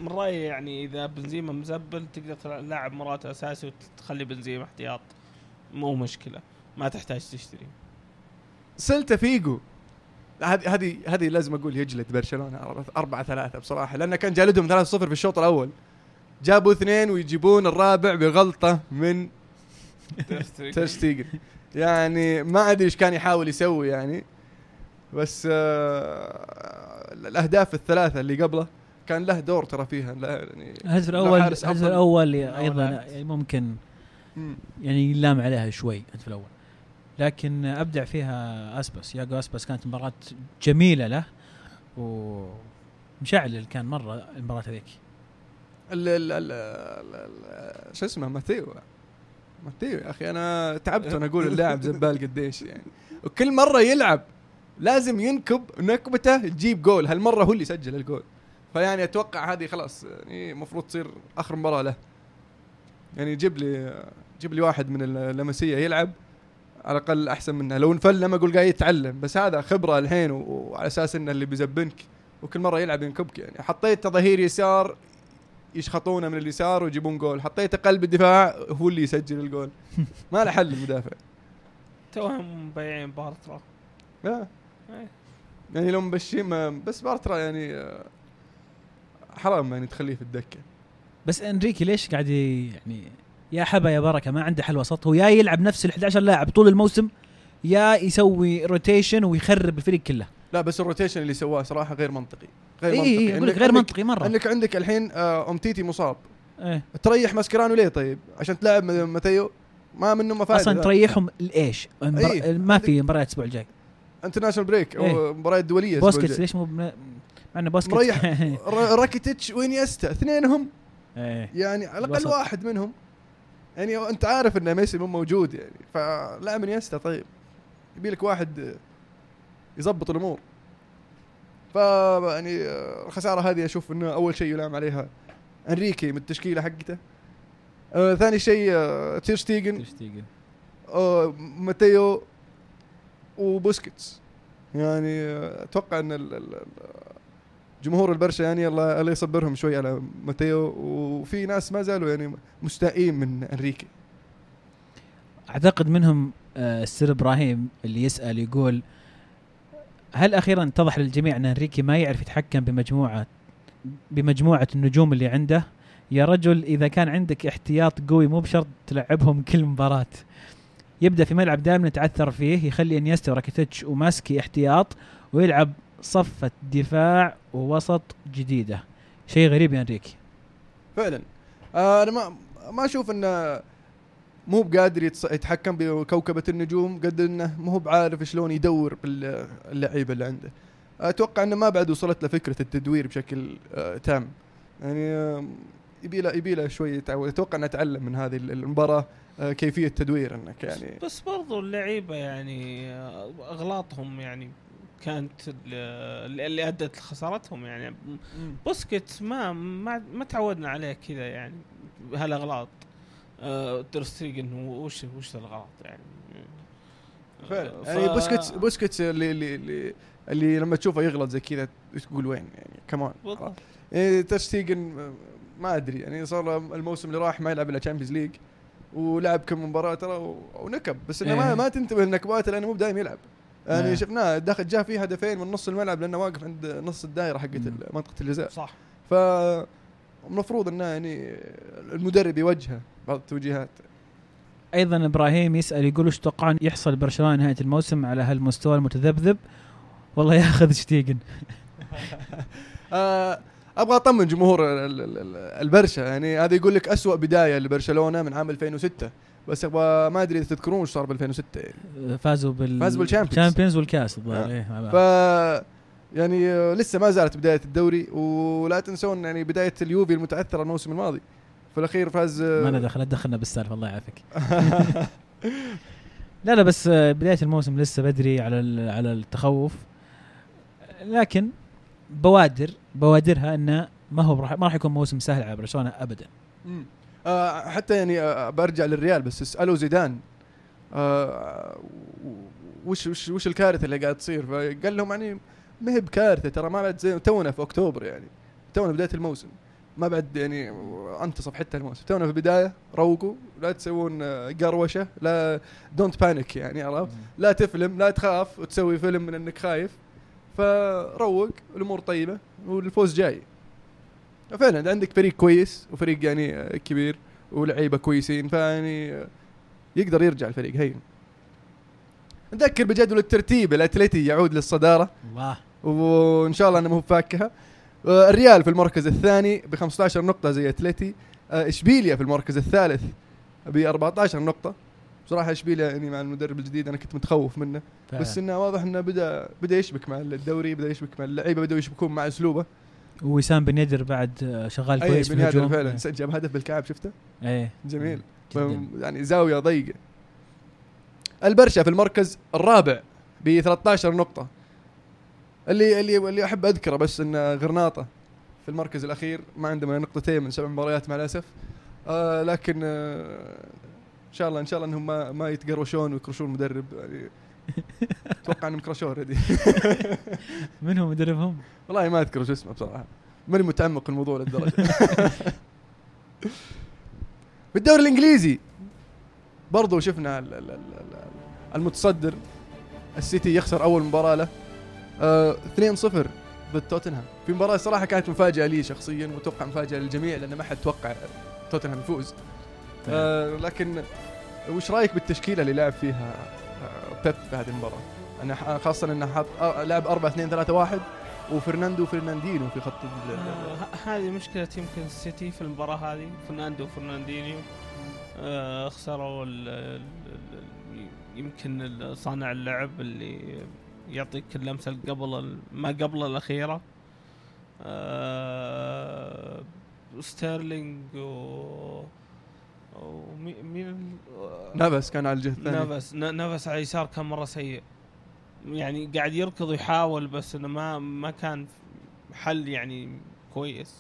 من رأيي يعني إذا بنزيما مزبل تقدر تلعب موراتا أساسي وتخلي بنزيما احتياط. مو مشكلة. ما تحتاج تشتري. سلتا فيجو. هذه هذه هذه لازم أقول يجلد برشلونة. 4 3 بصراحة لأنه كان جالدهم 3 0 في الشوط الأول. جابوا اثنين ويجيبون الرابع بغلطة من تير يعني ما أدري إيش كان يحاول يسوي يعني. بس آه الأهداف الثلاثة اللي قبله كان له دور ترى فيها. لا يعني الهدف لا الأول الهدف. الأول أيضا يعني ممكن مم. يعني يلام عليها شوي الهدف الأول. لكن أبدع فيها أسبس. ياجو أسبس كانت مباراة جميلة له ومشعل كان مرة المباراة هذيك. شو اسمه؟ ماتيو. ماتيو يا أخي. أنا تعبت وأنا أقول اللاعب زبال قديش يعني. وكل مرة يلعب لازم ينكب نكبته تجيب جول. هالمرة هو اللي سجل الجول. فيعني أتوقع هذه خلاص يعني المفروض تصير آخر مباراة له. يعني جيب لي جيب لي واحد من اللاماسيا يلعب. على الأقل أحسن منه لو انفل ما أقول قاعد يتعلم بس هذا خبرة الحين وعلى أساس إنه اللي بيزبنك. وكل مرة يلعب ينكبك يعني. حطيت ظهير يسار يشخطونه من اليسار ويجيبون جول. حطيته قلب الدفاع هو اللي يسجل الجول. ما له حل المدافع. توهم مبيعين بارترا. آه. إيه. يعني لو مبشين ما- بس بارترا يعني آه، حرام يعني تخليه في الدكة. بس إنريكي ليش قاعد يعني يا حبا يا بركة ما عنده حل وسط هو يا يلعب نفس ال 11 لاعب طول الموسم يا يسوي rotation ويخرب الفريق كله. لا بس ال rotation اللي سواه صراحة غير منطقي غير اي منطقي. اي أقول لك غير منطقي مرة. إنك عندك الحين آه، أمتيتي مصاب. إيه. تريح ماسكرانو ليه طيب؟ عشان تلعب ماتيو؟ ما منه فايده أصلا تريحهم لإيش؟ إيه. ما في مباريات الأسبوع الجاي. international break أو إيه. مباريات دولية بوسكيتس. ليش مو مع إنه بوسكيتس. مريح. راكيتيتش وانييستا اثنينهم. إيه. يعني على الأقل. واحد منهم. يعني أنت عارف إن ميسي مو موجود يعني فلا من يستا طيب. يبي لك واحد يظبط الأمور. ف يعني الخساره هذه أشوف إنه أول شيء يلام عليها أنريكي من التشكيلة حقته. آه ثاني شيء آه تير شتيجن. آه ماتيو وبوسكيتس. يعني أتوقع إن ال- ال- جمهور البرشا يعني الله الله يصبرهم شوي على ماتيو. وفي ناس ما زالوا يعني مستائين من أنريكي. أعتقد منهم آه، السر إبراهيم اللي يسأل يقول هل أخيرا اتضح للجميع أن أنريكي ما يعرف يتحكم بمجموعه بمجموعة النجوم اللي عنده؟ يا رجل إذا كان عندك احتياط قوي مو بشرط تلعبهم كل مباراة. يبدأ في ملعب دائما نتعثر فيه يخلي إنيستا وراكيتيتش وماسكي احتياط ويلعب صفة دفاع ووسط جديدة. شيء غريب يا أنريكي. فعلا. آه أنا ما ما أشوف إنه مو بقادر يتحكم بكوكبة النجوم قد إنه مو بعارف شلون يدور باللعيبة اللي عنده. أتوقع إنه ما بعد وصلت له فكرة التدوير بشكل آه تام. يعني آه يبي له يبي له شوي يتعود أتوقع إنه اتعلم من هذه المباراة آه كيفية تدوير إنك يعني. بس برضو اللعيبة يعني آه، أغلاطهم يعني كانت ال- اللي أدت لخسارتهم يعني. بوسكيتس ما ما ما تعودنا عليه كذا يعني هالأغلاط. آه تير شتيجن وش وش الأغلاط يعني؟ فعلا. آه، يعني ف- بوسكيتس بوسكيتس اللي اللي اللي, اللي لما تشوفه يغلط زي كذا تقول وين يعني؟ كمان. إيه تشتيجن ما أدري يعني صار الموسم اللي راح ما يلعب إلا Champions League ولعب كم مباراة ترى ونكب. بس إنه ما إيه. ما تنتبه لنكباته لأنه مو بدايم يلعب. يعني إيه. شفناه داخل جاء فيه هدفين من نص الملعب لأنه واقف عند نص الدائرة حقت. منطقة الجزاء. صح. ف المفروض إنه يعني المدرب يوجهه بعض التوجيهات. أيضا إبراهيم يسأل يقول وش تتوقعون يحصل برشلونة نهاية الموسم على هالمستوى المتذبذب؟ والله ياخذ شتيجن. آه، أبغى أطمن جمهور ال- ال- ال- البرشا يعني هذا يقول لك أسوأ بداية لبرشلونة من عام 2006 بس أبغى ما أدري إذا تذكرون وش صار ب 2006 يعني فازوا بال فازوا بال Champions. ال Champions والكاس الظاهر آه. إيه،. ف يعني لسه ما زالت بداية الدوري ولا تنسون يعني بداية اليوفي المتعثره الموسم الماضي في الأخير فاز ما لنا دخل لا تدخلنا بالسالفة الله يعافيك لا لا بس بداية الموسم لسه بدري على على التخوف لكن بوادر بوادرها إنه ما هو ما راح يكون موسم سهل على برشلونة ابدا. آه حتى يعني آه برجع للريال بس اسألوا زيدان. آه وش وش وش الكارثة اللي قاعد تصير؟ فقال لهم يعني ما هي بكارثة ترى ما بعد زي تونا في أكتوبر يعني. تونا بداية الموسم. ما بعد يعني أنتصف حتى الموسم. تونا في البدايه روقوا لا تسوون آه، قروشة لا don't panic يعني عرفت؟ لا تفلم لا تخاف وتسوي فيلم من إنك خايف. فروق الأمور طيبة والفوز جاي. فعلا عندك فريق كويس وفريق يعني كبير ولعيبة كويسين فيعني يقدر يرجع الفريق هين. نذكر بجدول الترتيب الأتليتي يعود للصدارة. الله. وإن شاء الله إنه مو فاكهه آه، الريال في المركز الثاني ب 15 نقطة زي اتلتي آه، إشبيليا في المركز الثالث ب 14 نقطة. بصراحة إشبيليا يعني مع المدرب الجديد أنا كنت متخوف منه. فعلا. بس إنه واضح إنه بدأ بدأ يشبك مع الدوري بدأ يشبك مع اللعيبة بدأوا يشبكون مع أسلوبه. وسام بن يدر بعد آه، شغال كويس في بن الهجوم فعلا سجل هدف بالكعب شفته؟ إيه. جميل. يعني زاوية ضيقة. البرشا في المركز الرابع ب 13 نقطة. اللي اللي اللي أحب أذكره بس ان غرناطة في المركز الأخير. ما عنده من نقطتين من سبع مباريات مع الأسف. آه لكن آه إن شاء الله إن شاء الله إنهم ما ما يتقروشون ويكرشون المدرب يعني أتوقع إنهم كرشوه already من هو مدربهم؟ والله ما أذكر شو اسمه بصراحة. ماني متعمق الموضوع للدرجة. بالدوري الإنجليزي برضو شفنا ال- ال- ال- ال- المتصدر. السيتي يخسر أول مباراة له. آه 2-0 ضد توتنهام. في مباراة صراحة كانت مفاجأة لي شخصيا وأتوقع مفاجأة للجميع لأن ما حد توقع توتنهام يفوز. آه لكن وش رأيك بالتشكيلة اللي لعب فيها آه بيب في هذه المباراة؟ أنا خاصة إنه حط لعب 4 2 3 1 وفرناندو فرناندينو في خط آه، هذه مشكلة يمكن السيتي في المباراة هذه فرناندو وفرناندينيو آه، خسروا ال- ال- ال- يمكن صانع اللعب اللي يعطيك اللمسة اللي قبل ما قبل الأخيرة آه، ستيرلينج و ومين نافس كان على الجهة الثانية. نفس ن- نفس على اليسار كان مرة سيء. يعني قاعد يركض ويحاول بس إنه ما ما كان حل يعني كويس.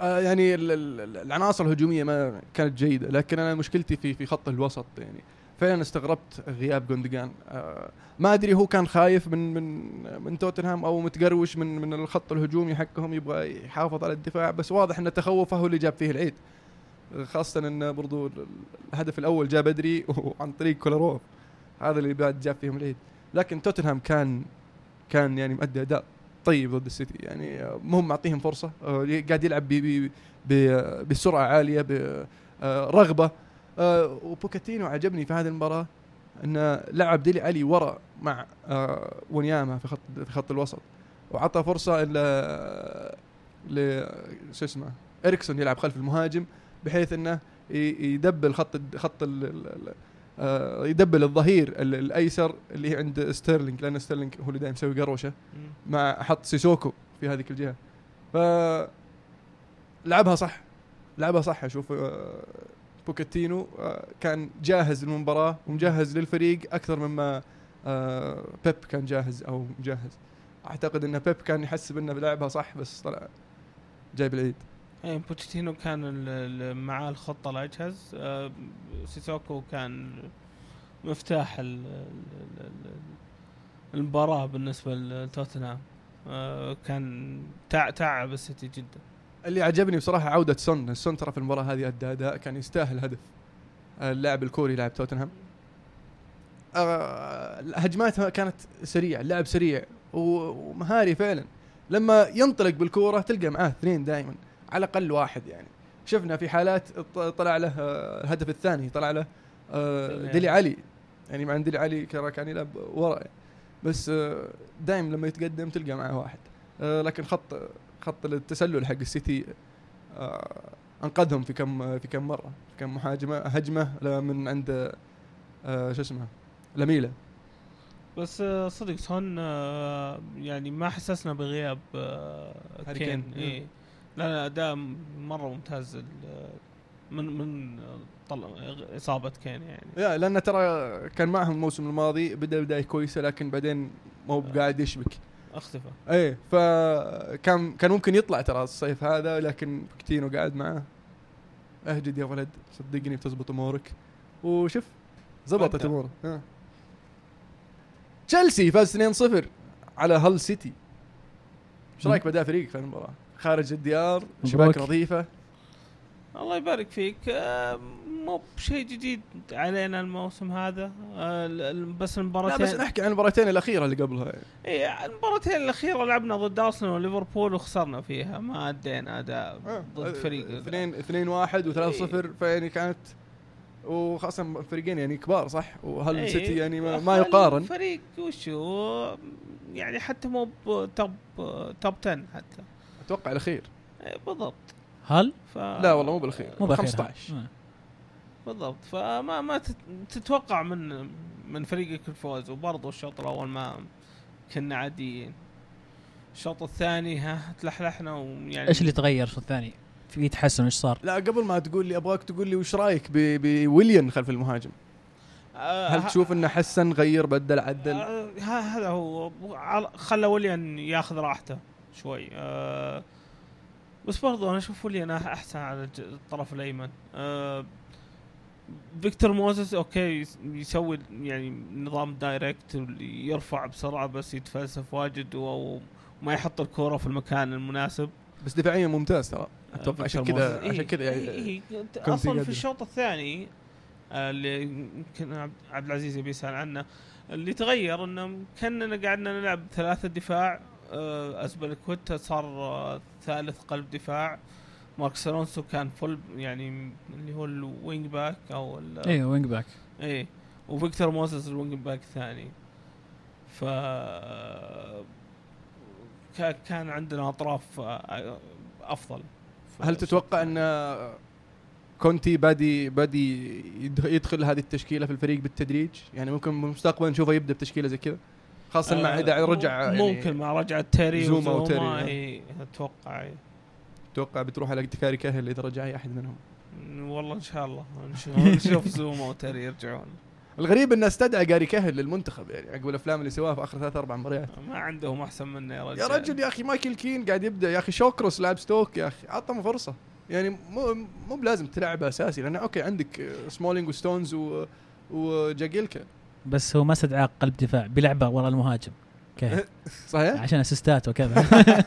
آه يعني ال- ال- العناصر الهجومية ما كانت جيدة لكن أنا مشكلتي في في خط الوسط يعني. فعلا استغربت غياب جوندوجان آه ما أدري هو كان خايف من من من توتنهام أو متقروش من من الخط الهجومي حقهم يبغى يحافظ على الدفاع بس واضح إن تخوفه هو اللي جاب فيه العيد. خاصة إن برضو ال- الهدف الأول جاء بدري وعن طريق كولاروف هذا اللي بعد جاب فيهم العيد. لكن توتنهام كان كان يعني مؤدي أداء طيب ضد السيتي. يعني آه، مهم معطيهم فرصة. آه، قاعد يلعب ب- ب- ب- بسرعة عالية برغبه وبوتشيتينو عجبني في هذه المباراة انه لعب ديلي علي ورا مع آه، وانياما في خط في خط الوسط. وعطى فرصة ل ل شو اسمه إريكسون يلعب خلف المهاجم. بحيث إنه يدبل خط خط آه، يدبل الظهير ال- الأيسر اللي عند ستيرلينج لأن ستيرلينج هو اللي دائما يسوي قروشة مع حط سيسوكو في هذيك الجهة. ف لعبها صح لعبها صح. أشوف آه، بوتشيتينو آه، كان جاهز للمباراة ومجهز للفريق أكثر مما بيب كان جاهز أو مجهز. أعتقد إن بيب كان يحسب إنه بلعبها صح بس طلع جايب العيد. اي بوتشيتينو كان معاه الخطة الاجهز آه، سيسوكو كان مفتاح ال- ال- ال- المباراة بالنسبة لتوتنهام. آه، كان تع- تعب السيتي جدا. اللي عجبني بصراحة عودة سون. سون ترى في المباراة هذه أدى أداء كان يستاهل هدف اللاعب الكوري لاعب توتنهام. آه، هجماتها كانت سريعة اللعب سريع ومهاري فعلا. لما ينطلق بالكورة تلقى معاه اثنين دائما على الأقل واحد يعني. شفنا في حالات طلع له آه، الهدف الثاني طلع له آه، ديلي علي. يعني مع إن ديلي علي كان كان يلعب ورا يعني. بس دائما لما يتقدم تلقى معاه واحد. آه، لكن خط خط التسلل حق السيتي آه، أنقذهم في كم في كم مرة. في كم مهاجمه هجمة من عند آه شو اسمه لميلا بس آه، صدق سون آه، يعني ما حسسنا بغياب آه، كين. إيه. لا لا اداء مرة ممتاز من من آه، طل... إصابة كين يعني. يا لأن ترى كان معهم الموسم الماضي بدأ بداية كويسة لكن بعدين ما هو قاعد يشبك. أختفى. إيه فكان كان ممكن يطلع ترى الصيف هذا لكن بوكيتينو قاعد معاه اهجد يا ولد صدقني بتزبط أمورك. وشوف زبطت. اموره. تشيلسي فاز 2-0 على هل سيتي. إيش رأيك باداء فريقك في المباراة؟ خارج الديار شباك. نظيفه الله يبارك فيك. آه، مو بشيء جديد علينا الموسم هذا. آه، بس لا المباراتين بس نحكي عن المباراتين الأخيرة اللي قبلها. يعني. إيه المباراتين الأخيرة لعبنا ضد أرسنال وليفربول وخسرنا فيها. ما ادينا أداء آه، ضد فريق. 2 2 1 و3 0 فيعني كانت وخاصة فريقين يعني كبار صح؟ وهل إيه، سيتي يعني ما, ما يقارن؟ فريق وشو؟ يعني حتى مو بتوب توب 10 حتى. أتوقع الاخير إيه، بالضبط. هل؟ ف لا والله مو بالاخير مو باخير 15 آه. بالضبط. فما ما تت- تتوقع من من فريقك الفوز وبرضه الشوط الأول ما كنا عاديين. الشوط الثاني ها تلحلحنا ويعني إيش اللي تغير الشوط الثاني؟ في تحسن إيش صار؟ لا قبل ما تقول لي أبغاك تقول لي وش رأيك ب- بويليان خلف المهاجم؟ آه، هل تشوف إنه حسن غير بدل عدل؟ آه، هذا هو. خلى وليان ياخذ راحته. شوي آه، بس برضو أنا أشوف وليان أحسن على الطرف الأيمن آه، فيكتور موزس okay يس- يسوي يعني نظام direct يرفع بسرعة بس يتفلسف واجد وما يحط الكورة في المكان المناسب بس دفاعيا ممتاز ترى أتوقع عشان كذا. عشان إيه، كذا يعني إيه، إيه. أصلا. في الشوط الثاني آه، اللي يمكن عبد- العزيز يبي يسأل عنه اللي تغير إنه كأننا قعدنا نلعب ثلاثة دفاع آه، ازبلكويتا صار آه، ثالث قلب دفاع. ماركس الونسو كان full يعني اللي هو ال wing back أو ال- أيوه wing back. إيه وفيكتور موزس ال wing back الثاني. ف كا- كان عندنا أطراف آه، أفضل. هل تتوقع أن كونتي بادي بادي يدخ- يدخل هذه التشكيلة في الفريق بالتدريج؟ يعني ممكن بالمستقبل نشوفه يبدأ بتشكيلة زي كذا؟ خاصة مع آه، اذا رجع يعني ممكن مع رجعة تيري زوما وتيري، آه. أتوقع. أتوقع بتروح على جاري كاهل إذا رجع أي أحد منهم. والله إن شاء الله. نشوف, زوما وتيري يرجعون. الغريب إنه استدعى جاري كاهل للمنتخب يعني عقب الأفلام اللي سواها في آخر ثلاث أربع مباريات. ما عندهم أحسن منه يا رجل يا رجل يا أخي مايكل كين قاعد يبدأ يا أخي شوكروس لاعب ستوك يا أخي عطهم فرصة. يعني مو مو بلازم تلعبه أساسي لأن okay عندك آه، سمولينج وستونز و وجاجيلكا بس هو ما استدعى قلب دفاع بلعبه ورا المهاجم. كيف؟ صحيح؟ عشان اسيستات وكذا.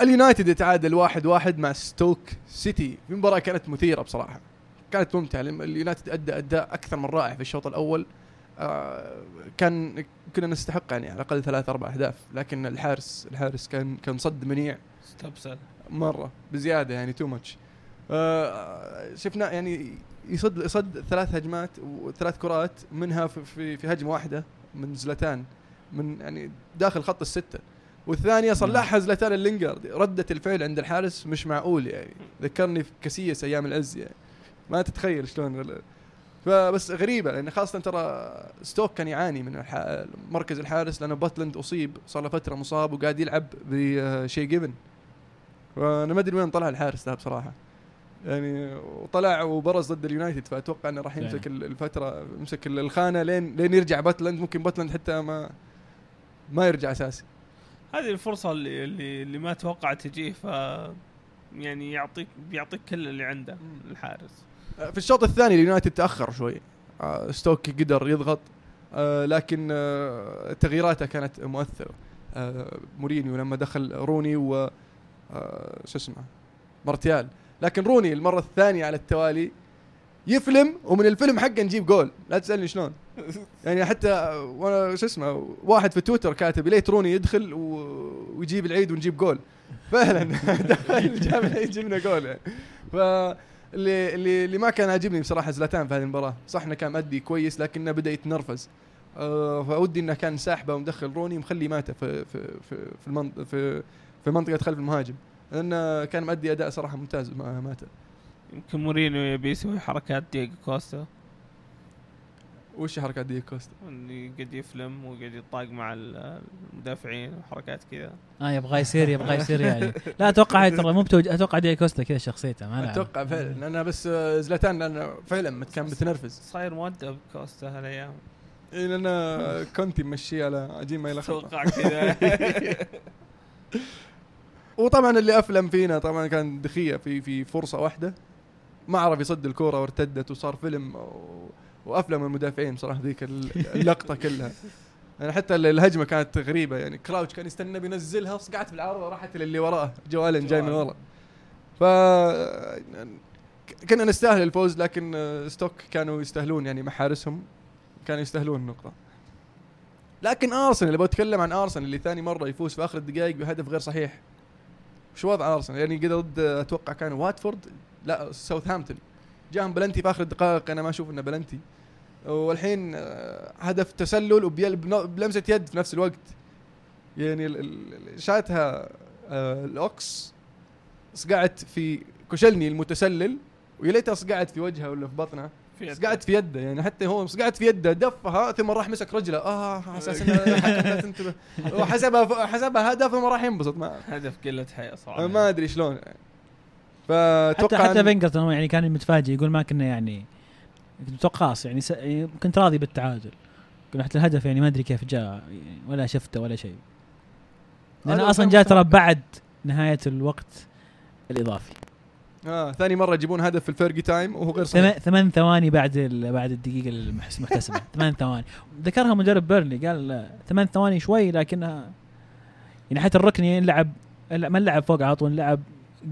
اليونايتد يتعادل واحد واحد مع ستوك سيتي. في مباراة كانت مثيرة بصراحة. كانت ممتعة. اليونايتد أدى أداء أكثر من رائع في الشوط الأول. آه كان كنا نستحق يعني على الأقل ثلاث أربع أهداف لكن الحارس الحارس كان كان صد منيع. استبسل مرة بزيادة يعني too much شفنا يعني يصد يصد ثلاث هجمات وثلاث كرات منها في, في, في هجمة واحدة من زلتان من يعني داخل خط الستة. والثانية صلحها زلتان اللينجارد ردة الفعل عند الحارس مش معقول يعني. ذكرني في كاسياس أيام العز يعني. ما تتخيل شلون فبس غريبة لأن خاصة ترى ستوك كان يعاني من. مركز الحارس لأن باتلند أصيب صار له فترة مصاب وقاعد يلعب بشاي جيفن فأنا ما أدري وين طلع الحارس ده بصراحة. يعني وطلع وبرز ضد اليونايتد فأتوقع أنه راح يمسك ال- الفترة يمسك ال- الخانة لين لين يرجع باتلند ممكن باتلند حتى ما ما يرجع أساسي. هذه الفرصة اللي اللي, اللي ما توقعت تجيه ف يعني يعطيك بيعطيك كل اللي عنده الحارس. في الشوط الثاني اليونايتد تأخر شوي. آه، ستوك قدر يضغط آه، لكن آه، تغييراته كانت مؤثرة. مورينيو لما دخل روني و شو اسمه مارتيال. لكن روني المرة الثانية على التوالي يفلم ومن الفيلم حقه نجيب جول. لا تسألني شلون. يعني حتى وأنا شو اسمه واحد في تويتر كاتب ليت روني يدخل ويجيب العيد ونجيب جول. فعلا. جاب العيد جبنا جول. يعني ف اللي اللي اللي ما كان عاجبني بصراحة زلاتان في هذه المباراة. صح إنه كان مأدي كويس لكنه بدأ يتنرفز. آه فودي إنه كان ساحبه ومدخل روني مخلي ماتا في في في في, في في منطقة خلف المهاجم. لأنه كان مؤدي أداء صراحة ممتاز مع ماتا يمكن مورينيو يبي يسوي حركات دييغو كوستا. وش حركات دي كوستا؟ اللي قاعد يفلم وقاعد يطاق مع ال- المدافعين وحركات كذا. آه يبغى يصير يبغى يصير يعني. لا أتوقع هاي ترى مو بتوج... أتوقع دي كوستا كذا شخصيته ما. أتوقع فعلا. لأنه بس آه، زلاتان لأنه فعلا كان متنرفز. صاير مؤدب كوستا هالأيام. إيه، لأن كونتي ممشيه على عجين ما يلخبط أتوقع كذا. وطبعا اللي أفلم فينا طبعا كان دخية في في فرصة واحدة. ما عرف يصد الكورة وارتدت وصار فيلم وأفلم المدافعين صراحة ذيك ال- اللقطة كلها. يعني حتى ال- الهجمة كانت غريبة. يعني كراوتش كان يستنى بينزلها صقعت بالعارضة راحت للي وراه. جو ألن جاي من ورا. ف كنا نستاهل الفوز لكن ستوك كانوا يستاهلون يعني مع حارسهم كانوا يستاهلون النقطة. لكن أرسنال اللي بتكلم عن أرسنال اللي ثاني مرة يفوز في آخر الدقائق بهدف غير صحيح. شو وضع أرسنال. يعني قد ضد أتوقع كان واتفورد. لا ساوثهامبتون. جاهم بلنتي في آخر الدقائق. أنا ما أشوف إنه بلنتي. والحين آه، هدف تسلل وبيل- بن- بلمسة يد في نفس الوقت. يعني شاتها آه، الأوكس. صقعت في كشلني المتسلل. ويا ليتها صقعت في وجهه ولا في بطنه في صقعت في يده يعني حتى هو صقعت في يده دفها ثم راح مسك رجله. آه على أساس إنه تنتبه. وحسبها حسبها هدف ثم راح ينبسط. ما هدف قلة حياة صراحة. ما أدري شلون يعني. حتى فأتوقع حتى فينجر هو يعني كان متفاجئ يقول ما كنا يعني كنت خلاص يعني س... كنت راضي بالتعادل. قلنا حتى الهدف يعني ما أدري كيف جاء يعني ولا شفته ولا شيء. لأنه أصلا جاء ترى. بعد نهاية الوقت الإضافي. آه ثاني مرة يجيبون هدف في ال Fergie time وهو غير صحيح. ثمان ثواني بعد. بعد الدقيقة المحتسبة. ثمان ثواني. ذكرها مدرب بيرلي قال ثمان ثواني شوي لكنها يعني حتى الركني لعب ما لعب فوق على طول لعب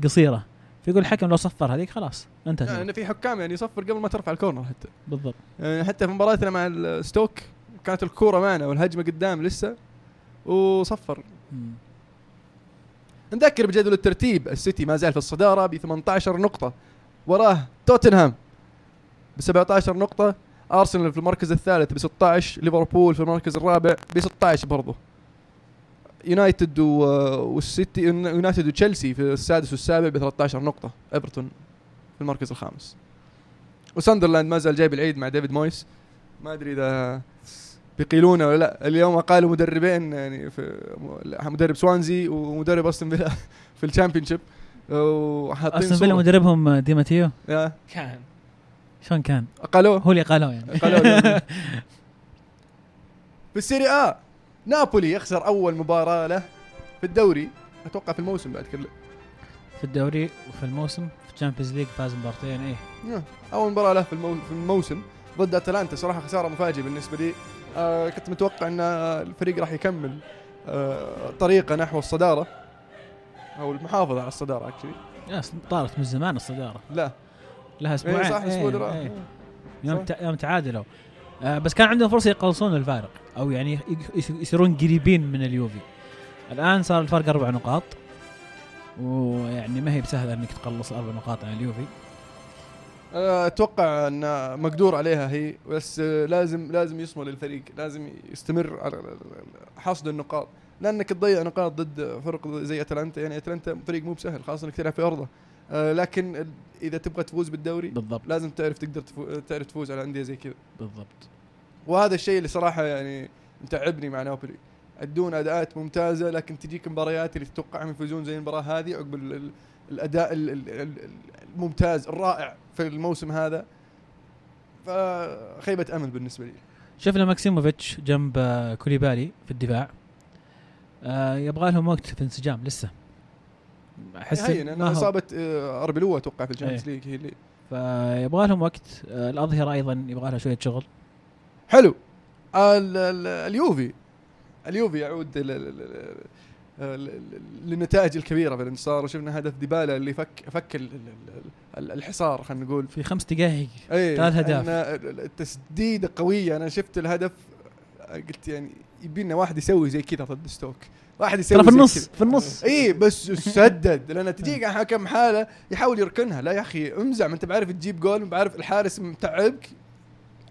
قصيرة. فيقول الحكم لو صفر هذيك خلاص انتهت. يعني في حكام يعني يصفر قبل ما ترفع الكورنر حتى. بالضبط. يعني حتى في مباراتنا مع الستوك كانت الكورة معنا والهجمة قدام لسه وصفر. مم. نذكر بجدول الترتيب السيتي ما زال في الصدارة ب 18 نقطة. وراه توتنهام ب 17 نقطة أرسنال في المركز الثالث ب 16 ليفربول في المركز الرابع ب 16 برضه يونايتد والسيتي يونايتد وتشيلسي في السادس والسابع ب 13 نقطة إيفرتون في المركز الخامس. وساندرلاند ما زال جايب العيد مع ديفيد مويس. ما أدري إذا بيقيلونه ولا لا؟ اليوم قالوا مدربين يعني في مدرب سوانزي ومدرب أستون فيلا في ال Championship. وحاطين أستون فيلا. مدربهم دي ماتيو؟ yeah كان. شلون كان؟ قالوه هو اللي قالوه يعني. قالوا له. في السيري آ نابولي يخسر أول مباراة له في الدوري. أتوقع في الموسم بعد كله. في الدوري وفي الموسم. في ال Champions League فاز مبارتين إيه. yeah، أول مباراة له في, المو... في الموسم ضد أتلانتا. صراحة خسارة مفاجئة بالنسبة لي. آه كنت متوقع إن الفريق راح يكمل آه طريقة نحو الصدارة أو المحافظة على الصدارة actually طارت من زمان الصدارة. لا. لها أسبوعين. إيه صح إيه، راح إيه. يوم صح. يوم تعادلوا. آه بس كان عندهم فرصة يقلصون الفارق أو يعني يصيرون قريبين من اليوفي. الآن صار الفرق أربع نقاط ويعني ما هي بسهلة إنك تقلص أربع نقاط عن اليوفي. آه، أتوقع أن مقدور عليها هي بس لازم لازم يصمل الفريق لازم يستمر على حصد النقاط. لأنك تضيع نقاط ضد فرق زي أتلانتا يعني أتلانتا فريق مو بسهل خاصة إنك تلعب في أرضه. آه، لكن إذا تبغى تفوز بالدوري بالضبط. لازم تعرف تقدر تفو... تعرف تفوز على أندية زي كذا. بالضبط. وهذا الشيء اللي صراحة يعني متعبني مع نابولي. ادون أداءات ممتازة لكن تجيك مباريات اللي تتوقعهم يفوزون زي المباراة هذه عقب الأداء ال- ال- ال- الممتاز الرائع في الموسم هذا. فخيبة أمل بالنسبة لي. شفنا ماكسيموفيتش جنب آه، كوليبالي في الدفاع. آه يبغى لهم وقت في انسجام لسه. أحس أنا هو- إصابة آه، اربلو أتوقع في ال Champions إيه. League هي اللي فيبغى لهم وقت. آه الأظهرة أيضا يبغى لها شوية شغل. حلو. ال- ال- اليوفي. اليوفي يعود للنتائج الكبيرة بالانتصار وشفنا هدف ديبالا اللي فك فك ال- ال- ال- الحصار خلينا نقول. في خمس دقائق اي ثلاث أهداف. إن التسديده قوية. أنا شفت الهدف قلت يعني يبي لنا واحد يسوي زي كذا ضد ستوك واحد يسوي ترى في النص. في النص. اي بس سدد لأن تجيك حكم حالة يحاول يركنها. لا يا أخي امزع ما أنت بعرف تجيب جول بعرف الحارس متعبك.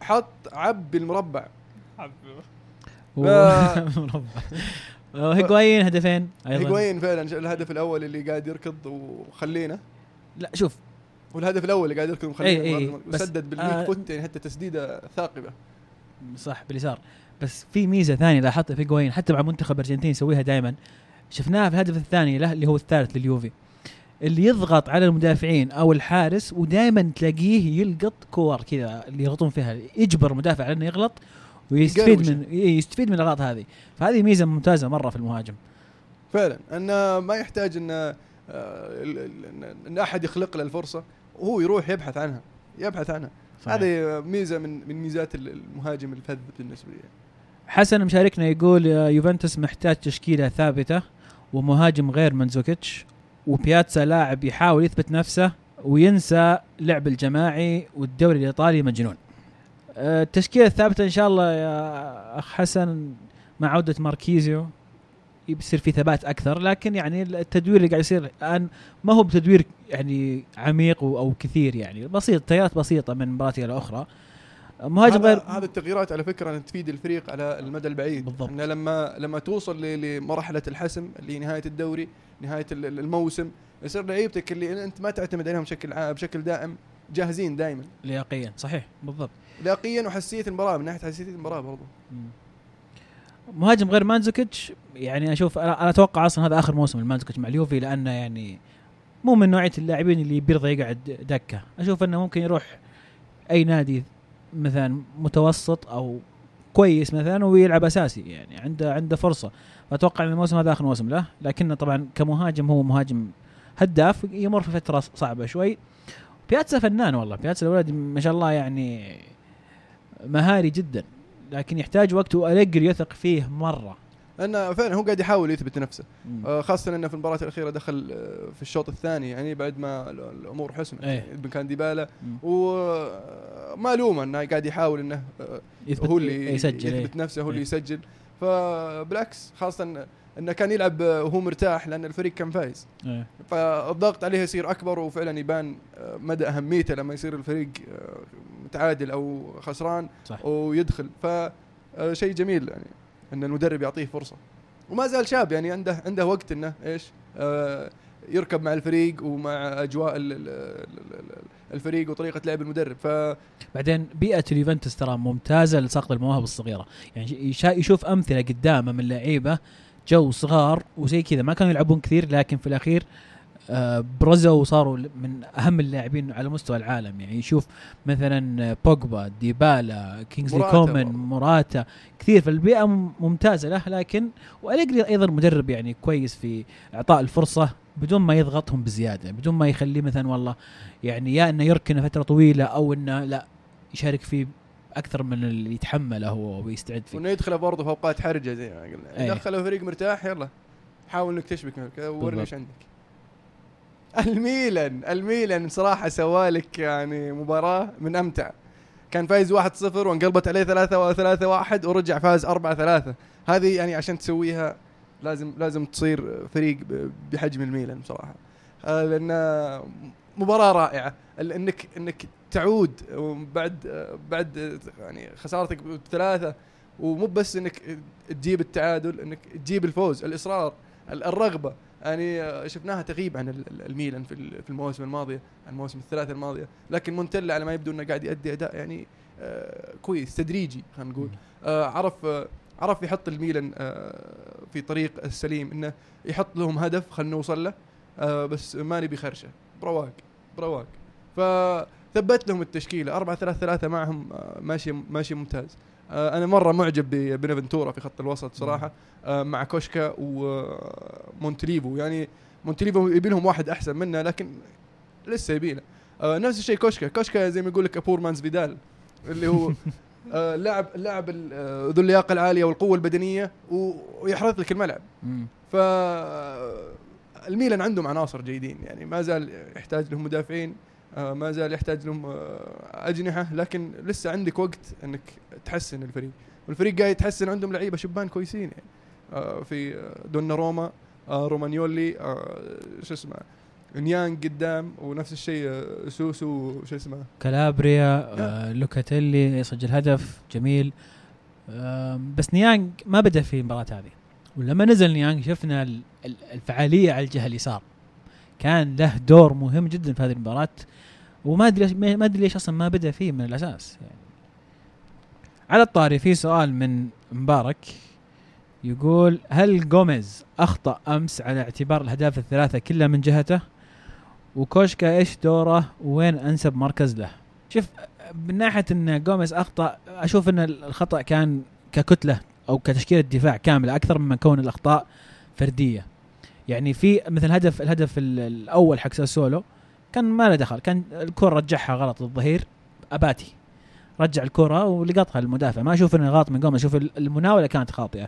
حط عبي المربع. و... ف- مربع. آه، هيغوايين هدفين أيضا. هيغوين فعلا. الهدف الأول اللي قاعد يركض وخلينا؟ لا شوف. والهدف الأول اللي قاعد يركض ومخلينا إي إي، بس- وسدد بالويك آه، فوت يعني حتى تسديدة ثاقبة. صح باليسار. بس في ميزة ثانية لاحظتها في هيغوايين حتى مع منتخب الارجنتين يسويها دائما شفناها في الهدف الثاني له اللي هو الثالث لليوفي. اللي يضغط على المدافعين أو الحارس ودائما تلاقيه يلقط كور كذا اللي يغلطون فيها. يجبر المدافع على إنه يغلط ويستفيد. من إيه، يستفيد من الاغلاط هذه فهذه ميزة ممتازة مرة في المهاجم فعلا انه ما يحتاج أن آه، أن أحد يخلق له الفرصة وهو يروح يبحث عنها يبحث عنها صحيح. هذه ميزة من من ميزات ال- المهاجم الفذ بالنسبة لي حسن مشاركنا يقول يوفنتوس محتاج تشكيلة ثابتة ومهاجم غير منزوكيتش وبياتسا لاعب يحاول يثبت نفسه وينسى لعب الجماعي والدوري الإيطالي مجنون. آه، التشكيلة الثابتة إن شاء الله يا أخ حسن مع عودة ماركيزيو يصير في ثبات أكثر لكن يعني التدوير اللي قاعد يصير الآن ما هو بتدوير يعني عميق أو كثير يعني بسيط تغييرات بسيطة من مباراة إلى أخرى. مهاجم غير هذا التغييرات على فكرة تفيد الفريق على المدى البعيد بالضبط. إن لما لما توصل لمرحلة الحسم اللي هي نهاية الدوري نهاية ال- ال- الموسم يصير لعيبتك اللي أنت ما تعتمد عليهم بشكل بشكل دائم جاهزين دائما لياقيا صحيح بالضبط. لاقيا وحساسيه المباراه من ناحية حساسيه المباراه برضو. مهاجم غير مانزوكيتش يعني أشوف أنا أتوقع أصلا هذا آخر موسم لمانزوكيتش مع اليوفي لأنه يعني مو من نوعية اللاعبين اللي بيرضى يقعد دكة. أشوف إنه ممكن يروح أي نادي مثلا متوسط أو كويس مثلا ويلعب أساسي يعني عنده عنده فرصة. فاتوقع إن الموسم هذا آخر موسم له لكنه طبعا كمهاجم هو مهاجم هداف يمر في فترة صعبة شوي. بياتسا فنان والله بياتسا الولد ما شاء الله يعني مهاري جدا لكن يحتاج وقت والجري يثق فيه مرة لأنه فعلا هو قاعد يحاول يثبت نفسه. آه، خاصة إنه في المباراة الأخيرة دخل آه، في الشوط الثاني يعني بعد ما ال- الأمور حسمت إيه. يعني كان ديبالا. وما لومه إنه قاعد يحاول إنه آه، يثبت هو اللي يسجل إيه. يثبت نفسه هو اللي إيه. يسجل فبالعكس خاصة إن- إنه كان يلعب آه، وهو مرتاح لأن الفريق كان فايز إيه. فالضغط عليه يصير أكبر وفعلا يبان آه، مدى أهميته لما يصير الفريق آه، متعادل أو خسران صح. ويدخل. فشيء جميل يعني إن المدرب يعطيه فرصة. وما زال شاب يعني عنده عنده وقت إنه إيش آه يركب مع الفريق ومع أجواء ال- ال- ال- ال- الفريق وطريقة لعب المدرب. ف بعدين بيئة اليوفنتوس ترى ممتازة لصقل المواهب الصغيرة. يعني يشوف أمثلة قدامه من لعيبة جو صغار وزي كذا ما كانوا يلعبون كثير لكن في الأخير آه، برزوا وصاروا من أهم اللاعبين على مستوى العالم يعني يشوف مثلا بوجبا ديبالا كينغزلي موراتا كومان. موراتا كثير فالبيئة ممتازة له لكن وأليجري أيضا مدرب يعني كويس في إعطاء الفرصة بدون ما يضغطهم بزيادة بدون ما يخليه مثلا والله يعني يا إنه يركنه فترة طويلة أو إنه لا يشارك فيه أكثر من اللي يتحمله هو ويستعد فيه وإنه يدخل برضه في أوقات حرجة زي ما قلنا أي. دخله فريق مرتاح يلا حاول إنك تشبك معك ورني بالضبط. إيش عندك الميلان الميلان صراحة سوالك يعني مباراة من أمتع. كان فايز 1-0 وانقلبت عليه 3 3 1 ورجع فاز 4 3 هذه يعني عشان تسويها لازم لازم تصير فريق بحجم الميلان بصراحة. آه، لأن مباراة رائعة. إنك إنك تعود بعد بعد يعني خسارتك بثلاثة. ومو بس إنك تجيب التعادل إنك تجيب الفوز الإصرار ال- الرغبة. يعني شفناها تغيب عن ال- ال- الميلان في ال- في المواسم الماضيه عن المواسم الثلاثة الماضية. لكن مونتلا على ما يبدو إنه قاعد يؤدي أداء يعني آه، كويس تدريجي خلينا نقول. آه، عرف آه، عرف يحط الميلان في طريق السليم إنه يحط لهم هدف خلينا نوصل له. بس ما نبي خرشه برواق برواق. فثبت لهم التشكيلة. 4 3 3 معهم ماشي ماشي ممتاز. أنا مرة معجب ببنفنتورا في خط الوسط صراحة آه، مع كوشكا ومونتليفو يعني مونتليفو يبي لهم واحد أحسن منه لكن لسه آه، نفس الشيء كوشكا. كوشكا زي ما يقول لك a poor man's فيدال اللي هو آه، لاعب لاعب آه، ذو اللياقة العالية والقوة البدنية ويحرث لك الملعب. ف الميلان عندهم عناصر جيدين يعني ما زال يحتاج لهم مدافعين. آه، ما زال يحتاج لهم آه، أجنحة لكن لسه عندك وقت إنك تحسن الفريق. والفريق قاعد يتحسن عندهم لعيبة شبان كويسين يعني. آه، في آه، دونا روما آه، رومانيولي آه، شو اسمه نيانج قدام ونفس الشيء آه، سوسو شو اسمه. كالابريا آه لوكاتيلي يسجل هدف جميل. آه بس نيانج ما بدأ في المباراة هذه. ولما نزل نيانج شفنا ال- ال- الفعالية على الجهة اليسار. كان له دور مهم جدا في هذه المباراة وما أدري ما أدري ليش أصلا ما بدأ فيه من الأساس. يعني على الطاري في سؤال من مبارك يقول هل جوميز أخطأ أمس على اعتبار الأهداف الثلاثة كلها من جهته؟ وكوشكا إيش دوره؟ وين أنسب مركز له؟ شوف من ناحية إن جوميز أخطأ أشوف إن الخطأ كان ككتلة أو كتشكيلة دفاع كاملة أكثر مما كون الأخطاء فردية. يعني في مثل هدف الهدف ال- الأول حق ساسولو كان ما له دخل. كان الكرة رجعها غلط الظهير أباتي. رجع الكرة ولقطها المدافع. ما أشوف إنه غلط من جوميز أشوف ال- المناولة كانت خاطئة.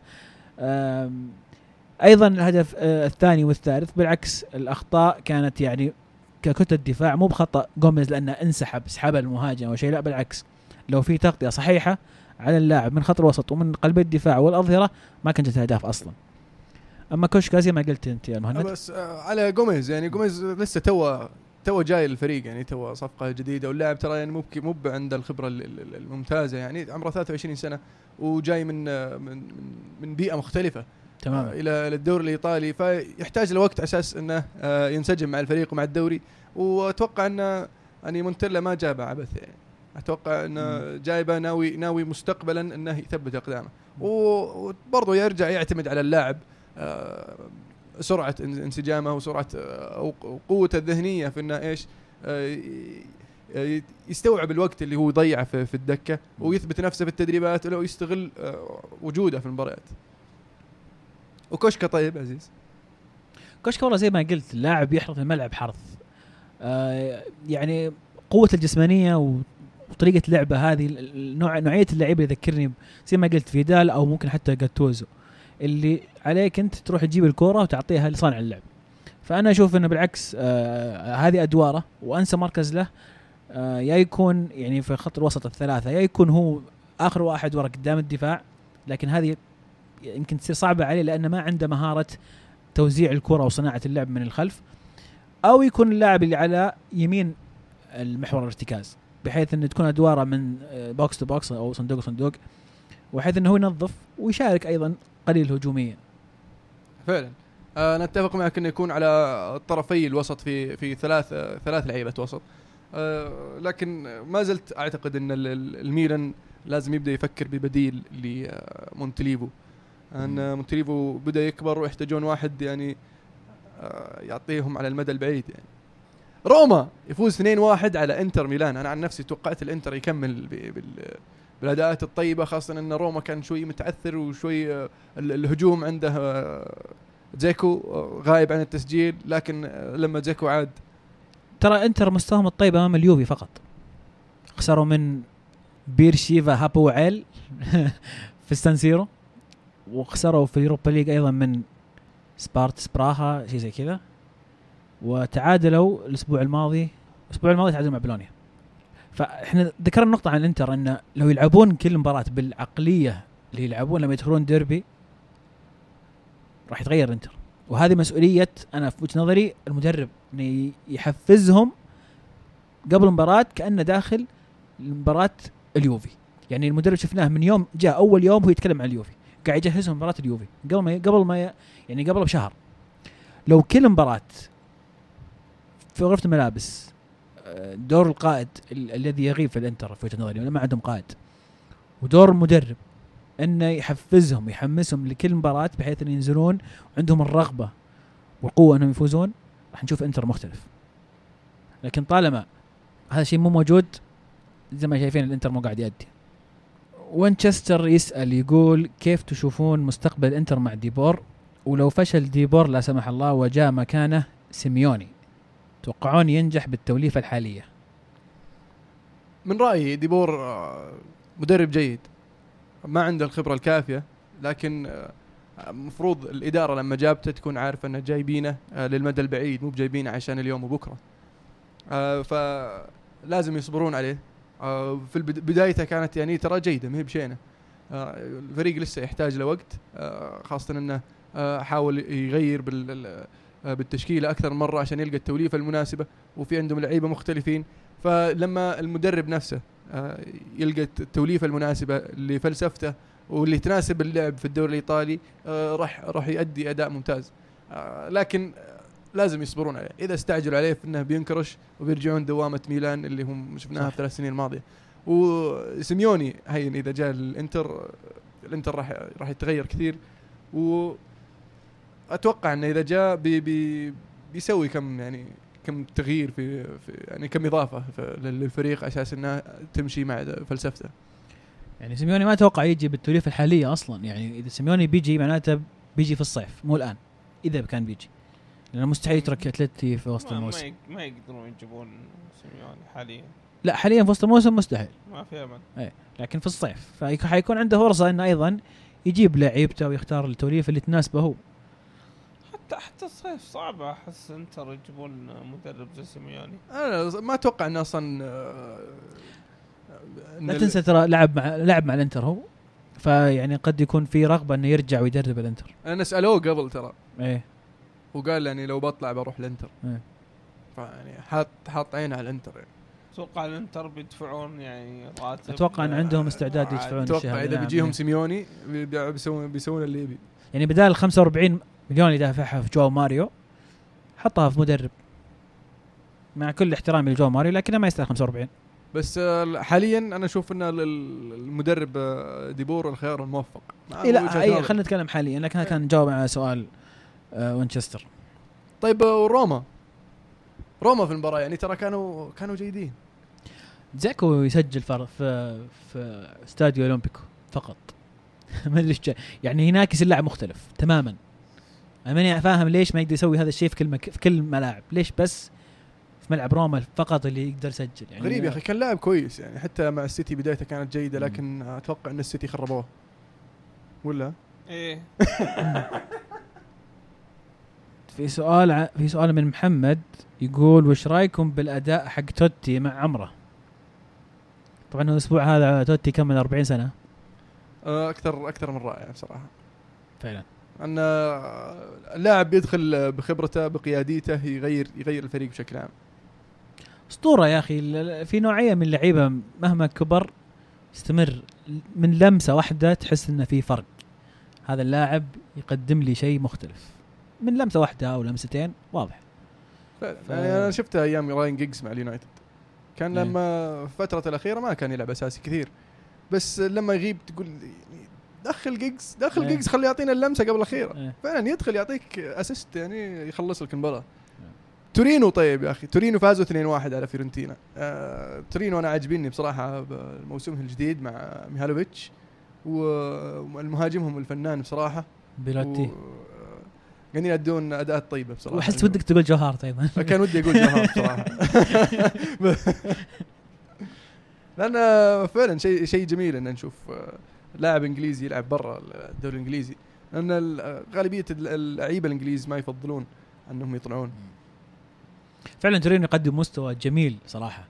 أيضا الهدف آه، الثاني والثالث بالعكس الأخطاء كانت يعني ككتله دفاع مو بخطأ جوميز لأنه انسحب سحب المهاجم أو شيء لا بالعكس. لو في تغطية صحيحة على اللاعب من خط الوسط ومن قلبي الدفاع والأظهرة ما كانت اهداف أصلا. أما كوشكا زي ما قلت أنت يا مهند. بس آه، على جوميز يعني جوميز لسه تو تو جاي للفريق يعني تو صفقة جديدة واللاعب ترى يعني مو مو عنده الخبرة ال- ال- الممتازة يعني عمره 23 سنة وجاي من آه، من من- من بيئة مختلفة. آه، تماما إلى الدوري الإيطالي فيحتاج لوقت أساس إنه آه، ينسجم مع الفريق ومع الدوري. وأتوقع انه يعني مونتيلا ما جابه عبث يعني. أتوقع انه جايبه ناوي ناوي مستقبلا إنه يثبت أقدامه. وبرضه يرجع يعتمد على اللاعب. آه، سرعة إن- انسجامه وسرعة آه، أو قوته الذهنية في إنه إيش آه، يستوعب الوقت اللي هو يضيعه في الدكة ويثبت نفسه في التدريبات ولو يستغل آه، وجوده في المباريات. وكوشكا طيب عزيز؟ كوشكا والله زي ما قلت اللاعب يحرث الملعب حرث آه يعني قوته الجسمانية وطريقة لعبه هذه نوع نوعية اللعيبة يذكرني زي ما قلت فيدال أو ممكن حتى جاتوزو. اللي عليك انت تروح تجيب الكورة وتعطيها لصانع اللعب. فأنا أشوف إنه بالعكس آه هذه أدواره وأنسى مركز له آه يا يكون يعني في خط الوسط الثلاثة يا يكون هو آخر واحد ورا قدام الدفاع لكن هذه يمكن تصير صعبة عليه لأنه ما عنده مهارة توزيع الكرة وصناعة اللعب من الخلف أو يكون اللاعب اللي على يمين المحور الارتكاز بحيث ان تكون أدواره من آه، box to box أو صندوق صندوق وحيث إنه هو ينظف ويشارك أيضا قليل هجوميا فعلا. آه، أنا اتفق معك إنه يكون على طرفي الوسط في في ثلاث آه، ثلاث لعيبة وسط. آه، لكن ما زلت أعتقد إن ال- ال- الميلان لازم يبدأ يفكر ببديل لمونتليفو ان مونتليفو بدأ يكبر ويحتاجون واحد يعني آه، يعطيهم على المدى البعيد يعني. روما يفوز 2-1 على انتر ميلان. أنا عن نفسي توقعت الانتر يكمل بالأداءات الطيبة خاصة إن روما كان شوي متعثر وشوي آه، ال- الهجوم عنده آه، دزيكو آه، غايب عن التسجيل. لكن لما دزيكو عاد ترى انتر مستواهم الطيب أمام اليوفي فقط. خسروا من بير شيفا هابوعيل في السانسيرو وخسروا في ال Europa League أيضا من سبارتا براها شيء زي كذا. وتعادلوا الأسبوع الماضي الأسبوع الماضي تعادلوا مع بولونيا. فإحنا ذكرنا نقطة عن الانتر انه لو يلعبون كل مباراة بالعقلية اللي يلعبون لما يدخلون ديربي راح يتغير الانتر وهذه مسؤولية أنا في وجهة نظري المدرب انه يحفزهم قبل المباراة كأنه داخل مباراة اليوفي. يعني المدرب شفناه من يوم جاء أول يوم هو يتكلم عن اليوفي. قاعد يجهزهم مباراه اليوفي. قبل ما قبل ما يعني قبل بشهر. لو كل مباراة في غرفه الملابس. دور القائد ال- الذي يغيب في الانتر في وجهة نظري ما عندهم قائد. ودور المدرب إنه يحفزهم يحمسهم لكل مباراة بحيث ان ينزلون وعندهم الرغبة والقوة إنهم يفوزون. راح نشوف إنتر مختلف. لكن طالما هذا الشيء مو موجود زي ما شايفين الإنتر مو قاعد يأدي. وينشستر يسأل يقول كيف تشوفون مستقبل إنتر مع دي بور؟ ولو فشل دي بور لا سمح الله وجاء مكانه سيميوني. توقعون ينجح بالتوليفة الحالية؟ من رأيي دي بور آه، مدرب جيد. ما عنده الخبرة الكافية لكن آه، المفروض الإدارة لما جابته تكون عارفة إنه جايبينه آه، للمدى البعيد مو بجايبينه عشان اليوم وبكرة. آه، فلازم يصبرون عليه. آه، في بدايته كانت يعني ترى جيدة ما هي بشينة. آه، الفريق لسه يحتاج لوقت آه، خاصة إنه آه، حاول يغير بال ال- آه، بالتشكيله أكثر من مرة عشان يلقى التوليفة المناسبة وفي عندهم لعيبة مختلفين. فلما المدرب نفسه آه، يلقى التوليفة المناسبة لفلسفته واللي تناسب اللعب في الدوري الإيطالي آه، راح راح يؤدي أداء ممتاز. آه، لكن آه، لازم يصبرون عليه. إذا استعجلوا عليه فإنه بينكرش وبيرجعون دوامة ميلان اللي هم شفناها. في الثلاث سنين الماضية. وسيميوني هين إذا جاء الإنتر الإنتر راح راح يتغير كثير. واتوقع إنه إذا جاء بي بي بيسوي كم يعني كم تغيير في, في يعني كم إضافة للفريق على أساس انها تمشي مع فلسفته. يعني سيميوني ما أتوقع يجي بالتوليفة الحالية أصلا. يعني إذا سيميوني بيجي معناته بيجي في الصيف مو الآن إذا كان بيجي. لأنه مستحيل يترك أتلتي في وسط الموسم. ما يقدرون يجيبون سيميوني حاليا. لا حاليا في وسط الموسم مستحيل. ما في أمل. لكن في الصيف. فحيكون عنده فرصة إنه أيضا يجيب لعيبته ويختار التوليفة اللي تناسبه هو. حتى حتى الصيف صعبة أحس انتر يجيبون مدرب زي سيميوني أنا ما أتوقع إنه أصلا آه، إن لا تنسى ترى لعب مع لعب مع الإنتر هو فيعني قد يكون في رغبة إنه يرجع ويدرب الإنتر أنا سألوه قبل ترى إيه وقال يعني لو بطلع بروح الإنتر إيه. فيعني حاط حاط عينه على الإنتر يعني. أتوقع الإنتر بيدفعون يعني راتب أتوقع إن عندهم استعداد. يدفعون أتوقع. إذا نعم، بيجيهم إيه. سيميوني بي- بي- بيسوون بيسوون اللي يبي يعني بدال 45 مليون اللي دافعها في جواو ماريو حطها في مدرب. مع كل احترامي لجواو ماريو لكنه ما يستاهل 45 بس آه، حاليا أنا أشوف إن ال- ال- المدرب آه، دي بور الخيار الموفق. إي لا إي. خلينا نتكلم حاليا لكن كان نجاوب على سؤال آه وينشستر. طيب وروما. روما في المباراة يعني ترى كانوا كانوا جيدين. دزيكو يسجل في في استاديو أولمبيكو فقط. ما أدري. يعني هناك يصير لاعب مختلف تماما. أنا ماني فاهم ليش ما يقدر يسوي هذا الشيء في كل مك... في كل ملاعب. ليش بس في ملعب روما فقط اللي يقدر يسجل؟ يعني غريب يا أخي كان لاعب كويس يعني حتى مع السيتي بدايته كانت جيدة مم. لكن أتوقع إن السيتي خربوه. ولا؟ إيه. في سؤال ع... في سؤال من محمد يقول وش رأيكم بالأداء حق توتي مع عمره؟ طبعا هو الأسبوع هذا توتي كمل 40 سنة. أكثر أكثر من رائع بصراحة. فعلا. أن آه، اللاعب يدخل بخبرته بقياديته يغير يغير الفريق بشكل عام. أسطورة يا أخي. في نوعية من اللعيبة مهما كبر يستمر. من لمسة واحدة تحس إنه في فرق. هذا اللاعب يقدم لي شيء مختلف. من لمسة واحدة أو لمستين واضح. فعلا. ف- يعني أنا شفته أيام راين جيجز مع اليونايتد. كان إيه. لما الفترة الأخيرة ما كان يلعب أساسي كثير. بس لما يغيب تقول يعني دخل جيجز دخل إيه. جيجز خليه يعطينا اللمسة قبل الأخيرة. إيه. فعلا يدخل يعطيك assist يعني يخلص لك المباراة. تورينو طيب يا أخي. تورينو فازوا 2-1 على فيورنتينا. آه تورينو أنا عاجبني بصراحة بموسمه الجديد مع ميهالوفيتش والمهاجمهم الفنان بصراحة. بيلوتي. و- قاعدين يدون أداءات طيبة بصراحة. واحس ودك تقول جو هارت أيضا كان ودي أقول جو هارت بصراحة. لأن فعلا شيء شيء جميل إن نشوف آه، لاعب إنجليزي يلعب برا الدوري الإنجليزي. لأن ال- غالبية اللعيبة الإنجليز ما يفضلون أنهم يطلعون. فعلا تورينو يقدم مستوى جميل صراحة.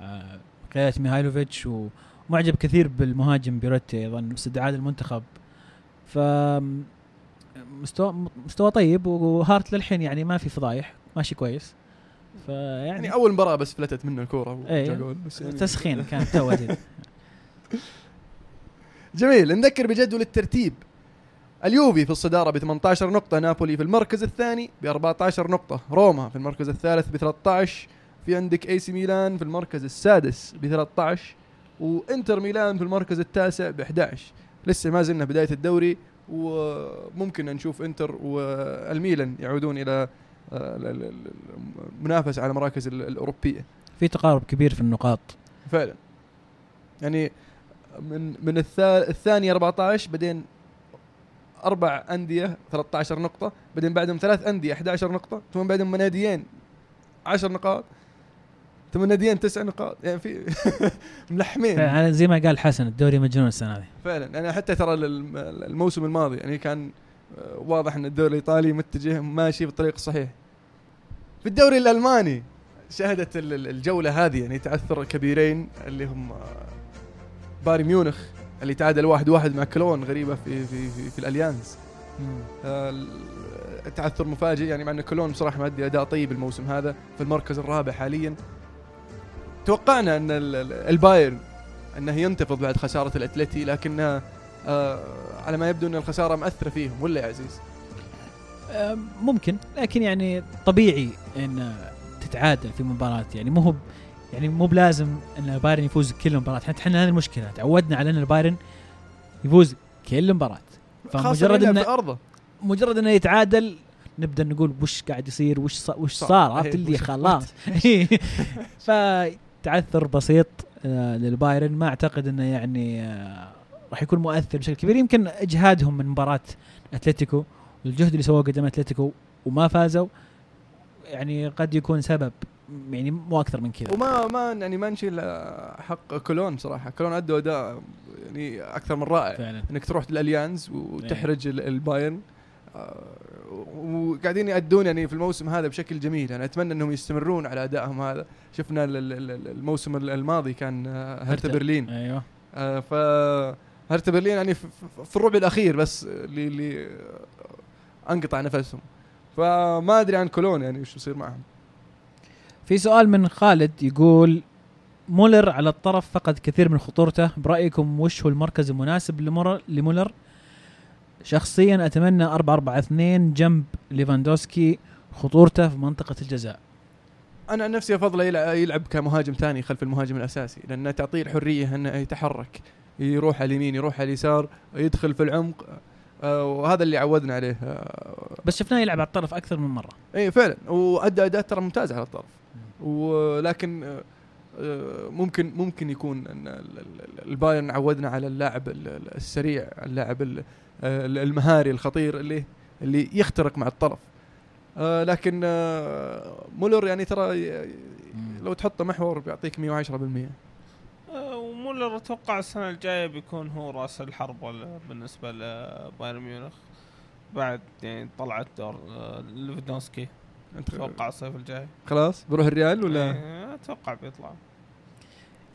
آه، قياده ميهايلوفيتش ومعجب كثير بالمهاجم بيلوتي أيضا استدعاء المنتخب. ف مستوى مستوى طيب وهارت للحين يعني ما في فضايح ماشي كويس. فيعني يعني أول مباراة بس فلتت منه الكورة جول بس يعني تسخين كان تو جميل نذكر بجدول الترتيب. اليوفي في الصدارة ب 18 نقطة نابولي في المركز الثاني ب 14 نقطة روما في المركز الثالث ب 13 في عندك اي سي ميلان في المركز السادس ب 13 وإنتر ميلان في المركز التاسع ب 11 لسه ما زلنا بداية الدوري وممكن نشوف إنتر والميلان يعودون إلى ال- ال- ال- المنافسة على المراكز ال- الأوروبية. في تقارب كبير في النقاط. فعلا. يعني من من الثا- الثاني 14 بعدين أربع أندية 13 نقطة بعدين بعدهم ثلاث أندية 11 نقطة ثم بعدهم ناديين 10 نقاط ثم ناديين تسع نقاط. يعني في ملحمين. فعلا زي ما قال حسن الدوري مجنون السنة هذه. فعلا. يعني حتى ترى الم- الموسم الماضي يعني كان آه، واضح إن الدوري الإيطالي متجه ماشي بالطريق الصحيح. في الدوري الألماني. شهدت ال- ال- الجولة هذه يعني تعثر كبيرين اللي هم آه، بايرن ميونخ اللي تعادل واحد واحد مع كلون غريبة في في في, في الأليانز. آه، التعثر مفاجئ يعني مع إن كلون بصراحة مأدي أداء طيب الموسم هذا في المركز الرابع حاليا. توقعنا أن ال- ال- البايرن أنه ينتفض بعد خسارة الأتلتي لكنها آه على ما يبدو أن الخسارة مأثرة فيهم ولا يا عزيز؟ آه، ممكن لكن يعني طبيعي إن تتعادل في مباراة. يعني مو هو يعني مو بلازم إن البايرن يفوز كل مباراه حتى إحنا هذه المشكلة تعودنا على إن البايرن يفوز كل مباراه فمجرد إنه في أرضه. مجرد إنه يتعادل نبدأ نقول وش قاعد يصير وش صار وش. صار. عرفت إيه، اللي وش- خلاص. فتعثر بسيط آه، للبايرن. ما أعتقد إنه يعني آه، راح يكون مؤثر بشكل كبير. يمكن إجهادهم من مباراة أتلتيكو والجهد اللي سووه قدام أتلتيكو وما فازوا يعني قد يكون سبب يعني مو أكثر من كذا. وما ما يعني ما نشيل حق كولون صراحة. كولون أدوا أداء يعني أكثر من رائع. فعلا. إنك تروح للأليانز وتحرج ال- البايرن. آه، وقاعدين يأدون يعني في الموسم هذا بشكل جميل. يعني أتمنى إنهم يستمرون على أدائهم هذا. شفنا ال- ال- ال- الموسم الماضي كان آه، هرتا. برلين. أيوه. آه، ف هرتا برلين يعني في- الربع الأخير بس اللي أنقطع نفسهم. فما أدري عن كولون يعني وش يصير معهم. في سؤال من خالد يقول مولر على الطرف فقد كثير من خطورته. برأيكم وش هو المركز المناسب لمولر شخصيا أتمنى 4 4 2 جنب ليفاندوسكي خطورته في منطقة الجزاء. أنا عن نفسي أفضل يلعب, يلعب كمهاجم ثاني خلف المهاجم الأساسي لأنه تعطيه الحريه إنه يتحرك يروح على اليمين يروح على اليسار يدخل في العمق. وهذا اللي عودنا عليه. آه، بس شفناه يلعب على الطرف أكثر من مرة. اي فعلا. وادى أداء ترى ممتاز على الطرف. ولكن آه، آه، ممكن ممكن يكون إن ال- ال- البايرن عودنا على اللاعب ال- ال- السريع اللاعب ال- آه، المهاري الخطير اللي اللي يخترق مع الطرف. آه، لكن آه، مولر يعني ترى لو تحطه محور بيعطيك 110% ومولر أتوقع السنة الجاية بيكون هو رأس الحربة ولا- بالنسبة لبايرن ميونخ؟ بعد يعني طلعت دور آه، ليفاندوسكي أنت أتوقع الصيف الجاي. خلاص بروح الريال ولا؟ إيه، أتوقع بيطلع.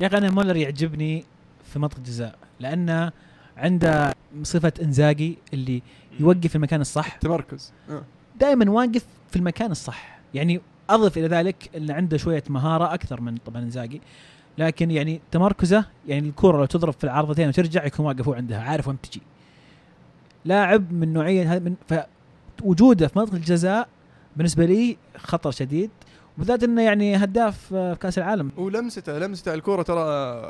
يا أخي أنا مولر يعجبني في منطقة الجزاء لأنه عنده صفة إنزاجي اللي يوقف في المكان الصح. تمركز. آه. دائما واقف في المكان الصح. يعني أضف إلى ذلك إن عنده شوية مهارة أكثر من طبعا إنزاجي. لكن يعني تمركزه يعني الكره لو تضرب في العارضتين وترجع يكون واقف عندها عارف وين تجي لاعب من نوعية من فوجوده في منطقة الجزاء بالنسبة لي خطر شديد وبالذات إنه يعني هداف آه، في كأس العالم ولمسته لمسته الكورة ترى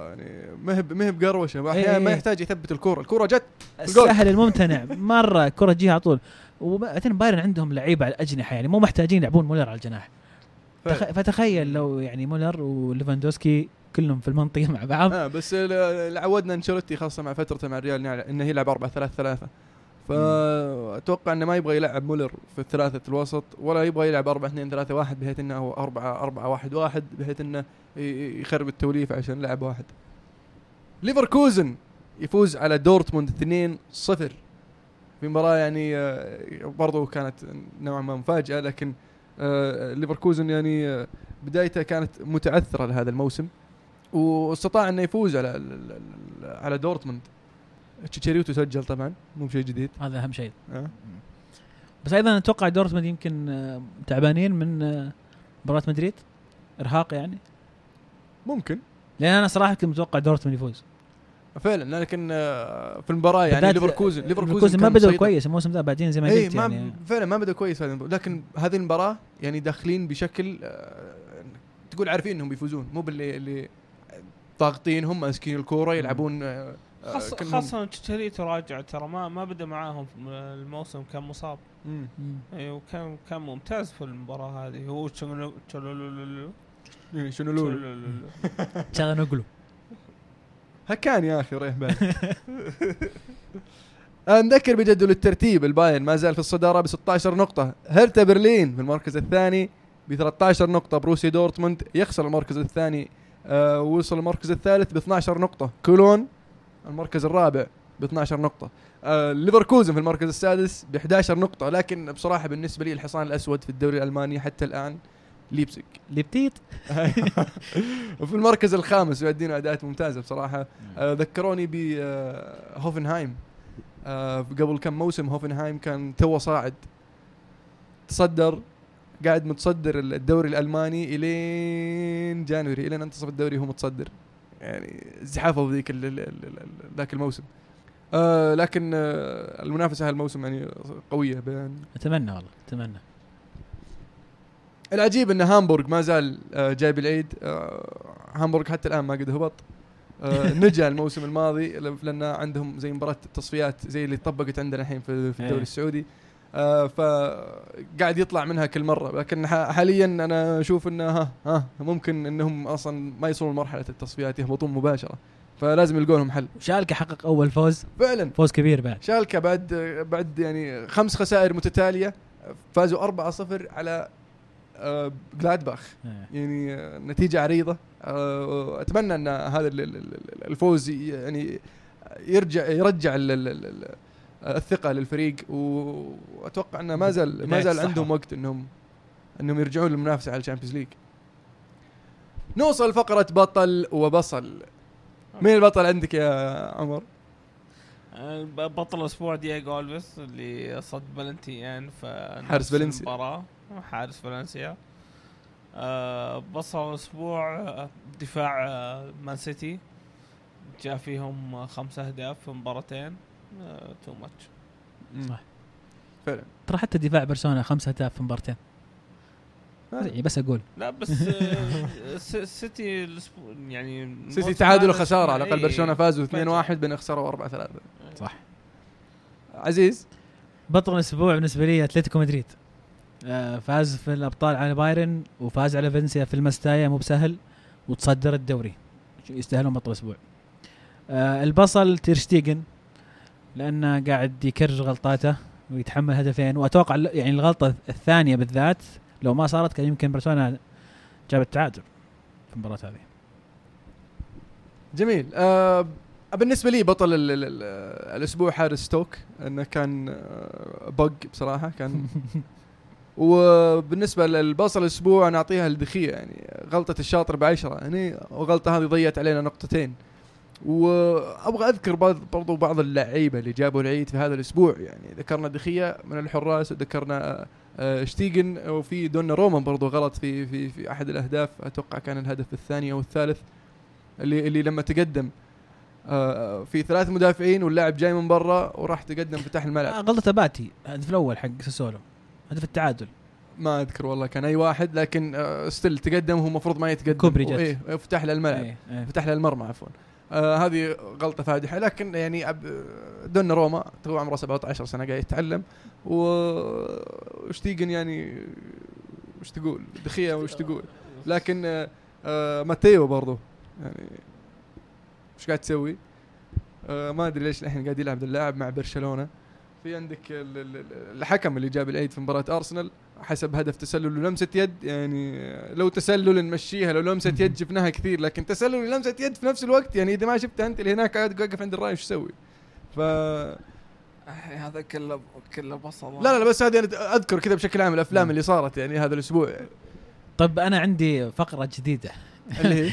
يعني ما هي ما هي بقروشة أحيانا إيه. ما يحتاج يثبت الكورة الكورة جت. السهل الممتنع مرة كره تجيها على طول وبعدين بايرن عندهم لعيبة على الأجنحة يعني مو محتاجين يلعبون مولر على الجناح. فتخيل لو يعني مولر وليفاندوسكي كلهم في المنطقة مع بعض. آه بس عودنا أنشيلوتي خاصة مع فترته مع الريال انه يلعب 4 3 3 فاتوقع إنه ما يبغى يلعب مولر في الثلاثة الوسط ولا يبغى يلعب 4 2 3 1 بحيث إنه هو 4 4 1 1 بحيث إنه يخرب التوليفة عشان لاعب واحد. ليفركوزن يفوز على دورتموند 2 0 في مباراة يعني آه، برضو كانت نوعا ما مفاجأة لكن آه، ليفركوزن يعني آه، بدايته كانت متعثرة لهذا الموسم. واستطاع إنه يفوز على على دورتموند. تشيتشاريتو سجل طبعا مو بشيء جديد. هذا أهم شيء. آه. بس أيضا أتوقع دورتموند يمكن آه، تعبانين من آه، مباراة مدريد. إرهاق يعني. ممكن. لأن أنا صراحة كنت متوقع دورتموند يفوز. فعلا لكن آه، في المباراة يعني ليفركوزن ليفركوزن ما بدأوا مسيطر. كويس الموسم ذا بعدين زي ما اي قلت ما يعني. فعلا ما بدا كويس. لكن هذه المباراة يعني داخلين بشكل تقول عارفين إنهم بيفوزون مو باللي اللي ضاغطين هم ماسكين الكورة يلعبون آه، آه، خاصة خاصة تشيتشاريتو راجع ترى ما ما بدأ معاهم في الموسم كان مصاب. إي وكان كان ممتاز في المباراة هذه. هو شنو لولو تشولولولو. تشالهانوغلو هاكان يا أخي ريح بالي آه، نذكر بجدول الترتيب البايرن ما زال في الصدارة ب 16 نقطة. هرتا برلين في المركز الثاني ب 13 نقطة. بوروسيا دورتموند يخسر المركز الثاني آه وصل المركز الثالث ب 12 نقطة. كولون المركز الرابع ب 12 نقطة. آه ليفركوزن في المركز السادس ب 11 نقطة لكن بصراحة بالنسبة لي الحصان الأسود في الدوري الألماني حتى الآن لايبزيج لايبزيج؟ وفي المركز الخامس يؤدون أداءات ممتازة بصراحة. آه ذكروني بهوفنهايم آه قبل كم موسم هوفنهايم كان تو صاعد. تصدر قاعد متصدر الدوري الألماني إلين January إلين أنتصف الدوري هو متصدر. يعني زحفوا ذيك ذاك الموسم. آه لكن آه المنافسة هالموسم يعني قوية بين أتمنى والله أتمنى. العجيب إن هامبورغ ما زال آه جايب العيد. آه هامبورغ حتى الآن ما قد هبط. آه نجا الموسم الماضي لأن عندهم زي مباراة تصفيات زي اللي طبقت عندنا الحين في الدوري إيه. السعودي. فقاعد يطلع منها كل مرة. لكن حاليا أنا أشوف إنه ها ها ممكن إنهم أصلا ما يوصلون مرحلة التصفيات يهبطون مباشرة. فلازم يلقون لهم حل. شالكه حقق أول فوز؟ فعلا. فوز كبير بعد. شالكه بعد بعد يعني خمس خسائر متتالية فازوا 4-0 على آه، جلادباخ إيه. يعني آه، نتيجة عريضة. آه، أتمنى أن هذا ال- ال- ال- الفوز يعني يرجع يرجع ال- ال- ال- ال- الثقة للفريق و- وأتوقع أنه ما زال ما زال. عندهم وقت أنهم أنهم يرجعون للمنافسة على ال Champions League نوصل فقرة بطل وبصل مين البطل عندك يا عمر؟ بطل الأسبوع دييغو ألفيس اللي صد بلنتيان في حارس فالنسيا. حارس فالنسيا آه، بصل الأسبوع دفاع آه، مان سيتي جاء فيهم آه، خمس أهداف في مباراتين too much صح. فعلا. ترى حتى دفاع برشلونة خمسة اهداف في مباراتين يعني بس أقول. لا بس آه، س- سيتي الأسبوع يعني سيتي الموسم تعادل هذا وخسارة على الأقل إيه. برشلونة فازوا فجأة. 2-1 بين خسروا 4-3 صح. عزيز؟ بطل الأسبوع بالنسبة لي أتلتيكو مدريد. آه، فاز في الأبطال على بايرن وفاز على فالنسيا في المستايا مو بسهل وتصدر الدوري. يستاهلون بطل الأسبوع. آه، البصل تيرشتيجن لأنه قاعد يكرر غلطاته ويتحمل هدفين. وأتوقع يعني الغلطة الثانية بالذات لو ما صارت كان يمكن برشلونة جاب التعادل في المباراة هذه. جميل. آه بالنسبة لي بطل ال ال ال الأسبوع حارس ستوك أنه كان آه بق بصراحة كان. وبالنسبة للبصل الأسبوع أنا أعطيها لدخية يعني غلطة الشاطر بعشرة يعني وغلطة هذه ضيعت علينا نقطتين. وأبغى أذكر بعض برضو بعض اللعيبة اللي جابوا العيد في هذا الأسبوع. يعني ذكرنا دخية من الحراس وذكرنا آه شتيجن وفي دونا رومان برضو غلط في في في أحد الأهداف. أتوقع كان الهدف الثاني أو الثالث اللي اللي لما تقدم آه، في ثلاث مدافعين واللاعب جاي من برا وراح تقدم فتح آه، الملعب غلطة باتي الهدف الأول حق ساسولو هدف التعادل. ما أذكر والله كان أي واحد لكن آه، ستيل تقدم هو المفروض ما يتقدم. كوبري جت. إيه فتح له الملعب. إيه، إيه. فتح له المرمى عفوا. آه هذه غلطة فادحة. لكن يعني أب دونا روما تو عمره 17 سنة قاعد يتعلم. وشتيجن يعني؟ وش تقول؟ دخية وش تقول؟ لكن آه آه ماتيو برضو. يعني وش قاعد تسوي؟ آه ما أدري ليش الحين قاعد يلعب اللاعب مع برشلونة. في عندك ال- ال- ال- الحكم اللي جاب العيد في مباراة أرسنال. حسب هدف تسلل ولمسه يد يعني لو تسلل نمشيها لو لمسة يد شفناها كثير لكن تسلل ولمسه يد في نفس الوقت يعني إذا ما شفتها أنت اللي هناك قاعد واقف عند الرأي وش تسوي؟ ف لا هذا كله كله بصل لا لا بس هذه أنا أذكر كذا بشكل عام الأفلام مم. اللي صارت يعني هذا الأسبوع. يعني. طب أنا عندي فقرة جديدة. اللي هي؟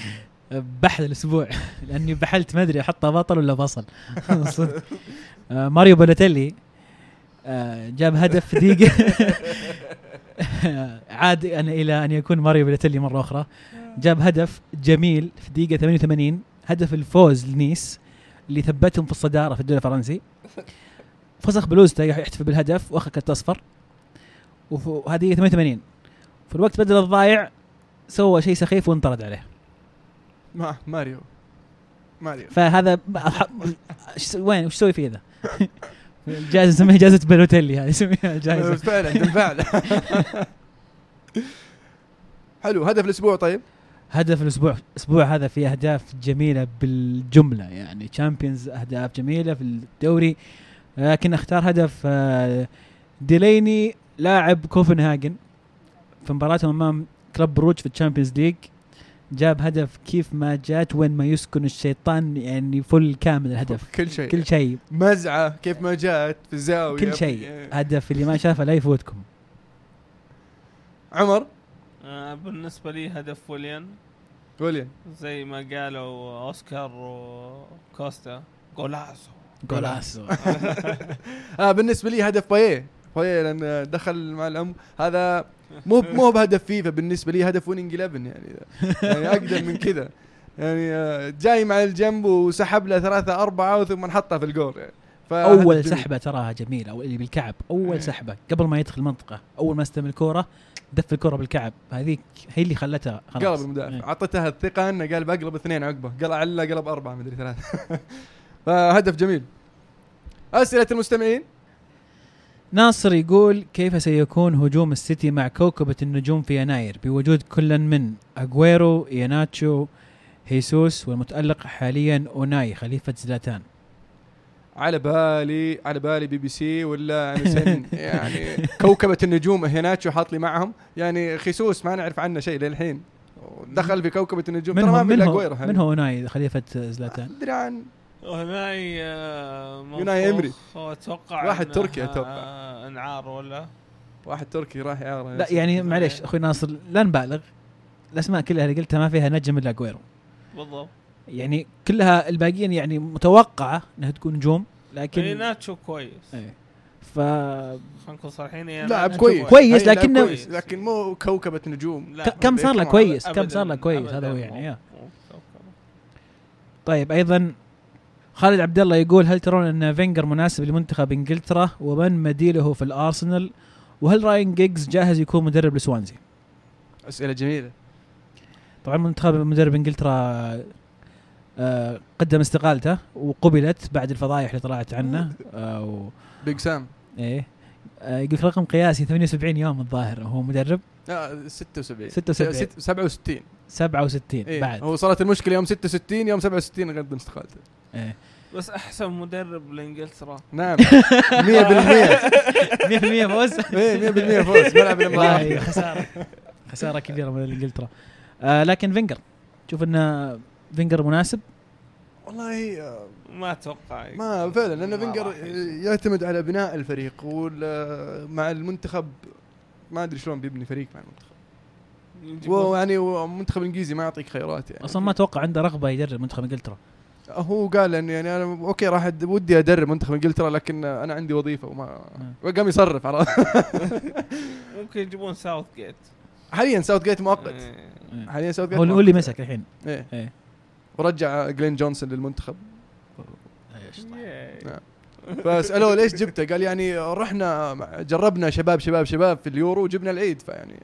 بحث الأسبوع لأني بحلت ما أدري أحطها بطل ولا بصل صدق. آه، ماريو بالوتيلي آه، جاب هدف في دقيقة. عاد أنا إلى أن يكون ماريو بالوتيلي مرة أخرى. جاب هدف جميل في دقيقة 88 هدف الفوز لنيس اللي ثبتهم في الصدارة في الدوري الفرنسي. فسخ بلوزته يحتفل بالهدف وأخذ كرت أصفر. وهذه دقيقة 88 في الوقت بدل الضايع سوى شيء سخيف وانطرد عليه. ما ماريو. ماريو. فهذا وين؟ وش تسوي فيه ذا؟ جائزة نسميها جائزة بالوتيلي هذه نسميها جائزة فعلا بالفعل حلو هدف الأسبوع طيب؟ هدف الأسبوع الأسبوع هذا فيه أهداف جميلة بالجملة يعني Champions أهداف جميلة في الدوري لكن أختار هدف آه، ديليني لاعب كوفنهاجن في مباراتهم أمام كلوب بروج في ال Champions League جاب هدف كيف ما جات وين ما يسكن الشيطان يعني full كامل الهدف. كل شيء. كل شيء. مزعة كيف ما جات في الزاوية. كل شيء. هدف اللي ما شافه لا يفوتكم. عمر؟ آه، بالنسبة لي هدف ويليان. ويليام زي ما قالوا أوسكار وكوستا. golazo. golazo. آه بالنسبة لي هدف بايه؟ بايه لأن دخل مع الأم. هذا مو مو بهدف فيفا بالنسبة لي هدف Winning 11 يعني. يعني أقدر من كذا. يعني آه، جاي مع الجنب وسحب له ثلاثة أربعة وثم حطها في الجول يعني. جميل. سحبة تراها جميلة أو اللي بالكعب. أول إيه. سحبة. قبل ما يدخل المنطقة أول ما استلم الكورة دف الكورة بالكعب. هذيك هي اللي خلتها خلاص. قلب المدافع. إيه. اعطيتها الثقة إنه قال بقلب اثنين عقبه. قال على قلب أربعة مدري ثلاثة. فهدف جميل. أسئلة المستمعين؟ ناصر يقول كيف سيكون هجوم السيتي مع كوكبة النجوم في يناير؟ بوجود كل من أغويرو ياناتشو هيسوس والمتألق حاليا أوناي خليفة زلاتان. على بالي على بالي بي بي سي ولا يعني كوكبة النجوم هيناتشو حاط لي معهم. يعني خيسوس ما نعرف عنه شيء للحين. دخل في كوكبة النجوم. ترى من ما في من هو, أوناي خليفة زلاتان. أدري عن هناي آه، يوناي. منفوخ، أتوقع واحد تركي أتوقع. آه، أنعار ولا؟ واحد تركي راح يعار لا يعني معليش أخوي ناصر لا نبالغ الأسماء كلها اللي قلتها ما فيها نجم إلا اغويرو بالضبط. يعني كلها الباقيين يعني متوقعة إنها تكون نجوم لكن لكن ناتشو كويس. إيه. ف خلينا نكون صريحين يا لاعب كويس. كويس، لكنه- كويس لكن مو كوكبة نجوم. كم صار له. كويس؟ كم صار له كويس؟ هذا هو يعني. طيب أيضا خالد عبد الله يقول هل ترون أن فينجر مناسب لمنتخب إنجلترا؟ ومن بديله في الأرسنال؟ وهل راين جيجز جاهز يكون مدرب لسوانزي؟ أسئلة جميلة. طبعا منتخب مدرب إنجلترا آه قدم استقالته وقبلت بعد الفضايح اللي طلعت عنه آه بيج سام إيه. آه يقول لك رقم قياسي 78 يوم الظاهر هو مدرب؟ لا 76 76. ست- 67 67 إيه. بعد. هو صارت المشكلة يوم 66 يوم 67 قدم استقالته. إيه. بس أحسن مدرب لإنجلترا. نعم. 100% 100% فوز؟ إيه 100% فوز ملعب الامارات خسارة. خسارة كبيرة من إنجلترا. آه لكن فينجر تشوف إن فينجر مناسب؟ والله آه، ما أتوقع ما فعلا لأن فينجر. يعتمد على بناء الفريق مع المنتخب ما أدري شلون بيبني فريق مع المنتخب. ويعني المنتخب الانجليزي ما يعطيك خيارات يعني. أصلا ما أتوقع عنده رغبة يدرب منتخب إنجلترا. هو قال إنه يعني أنا okay راح ودي أدرب منتخب إنجلترا لكن أنا عندي وظيفة وما وقام يصرف عرفت؟ ممكن يجيبون ساوث جيت حاليا ساوث جيت مؤقت. إيه. حاليا ساوث جيت هو اللي- مسك الحين. إيه. إيه. ورجع جلين جونسون للمنتخب. ياي. نعم. فسألوه ليش جبته؟ قال يعني رحنا جربنا شباب شباب شباب في اليورو وجبنا العيد فيعني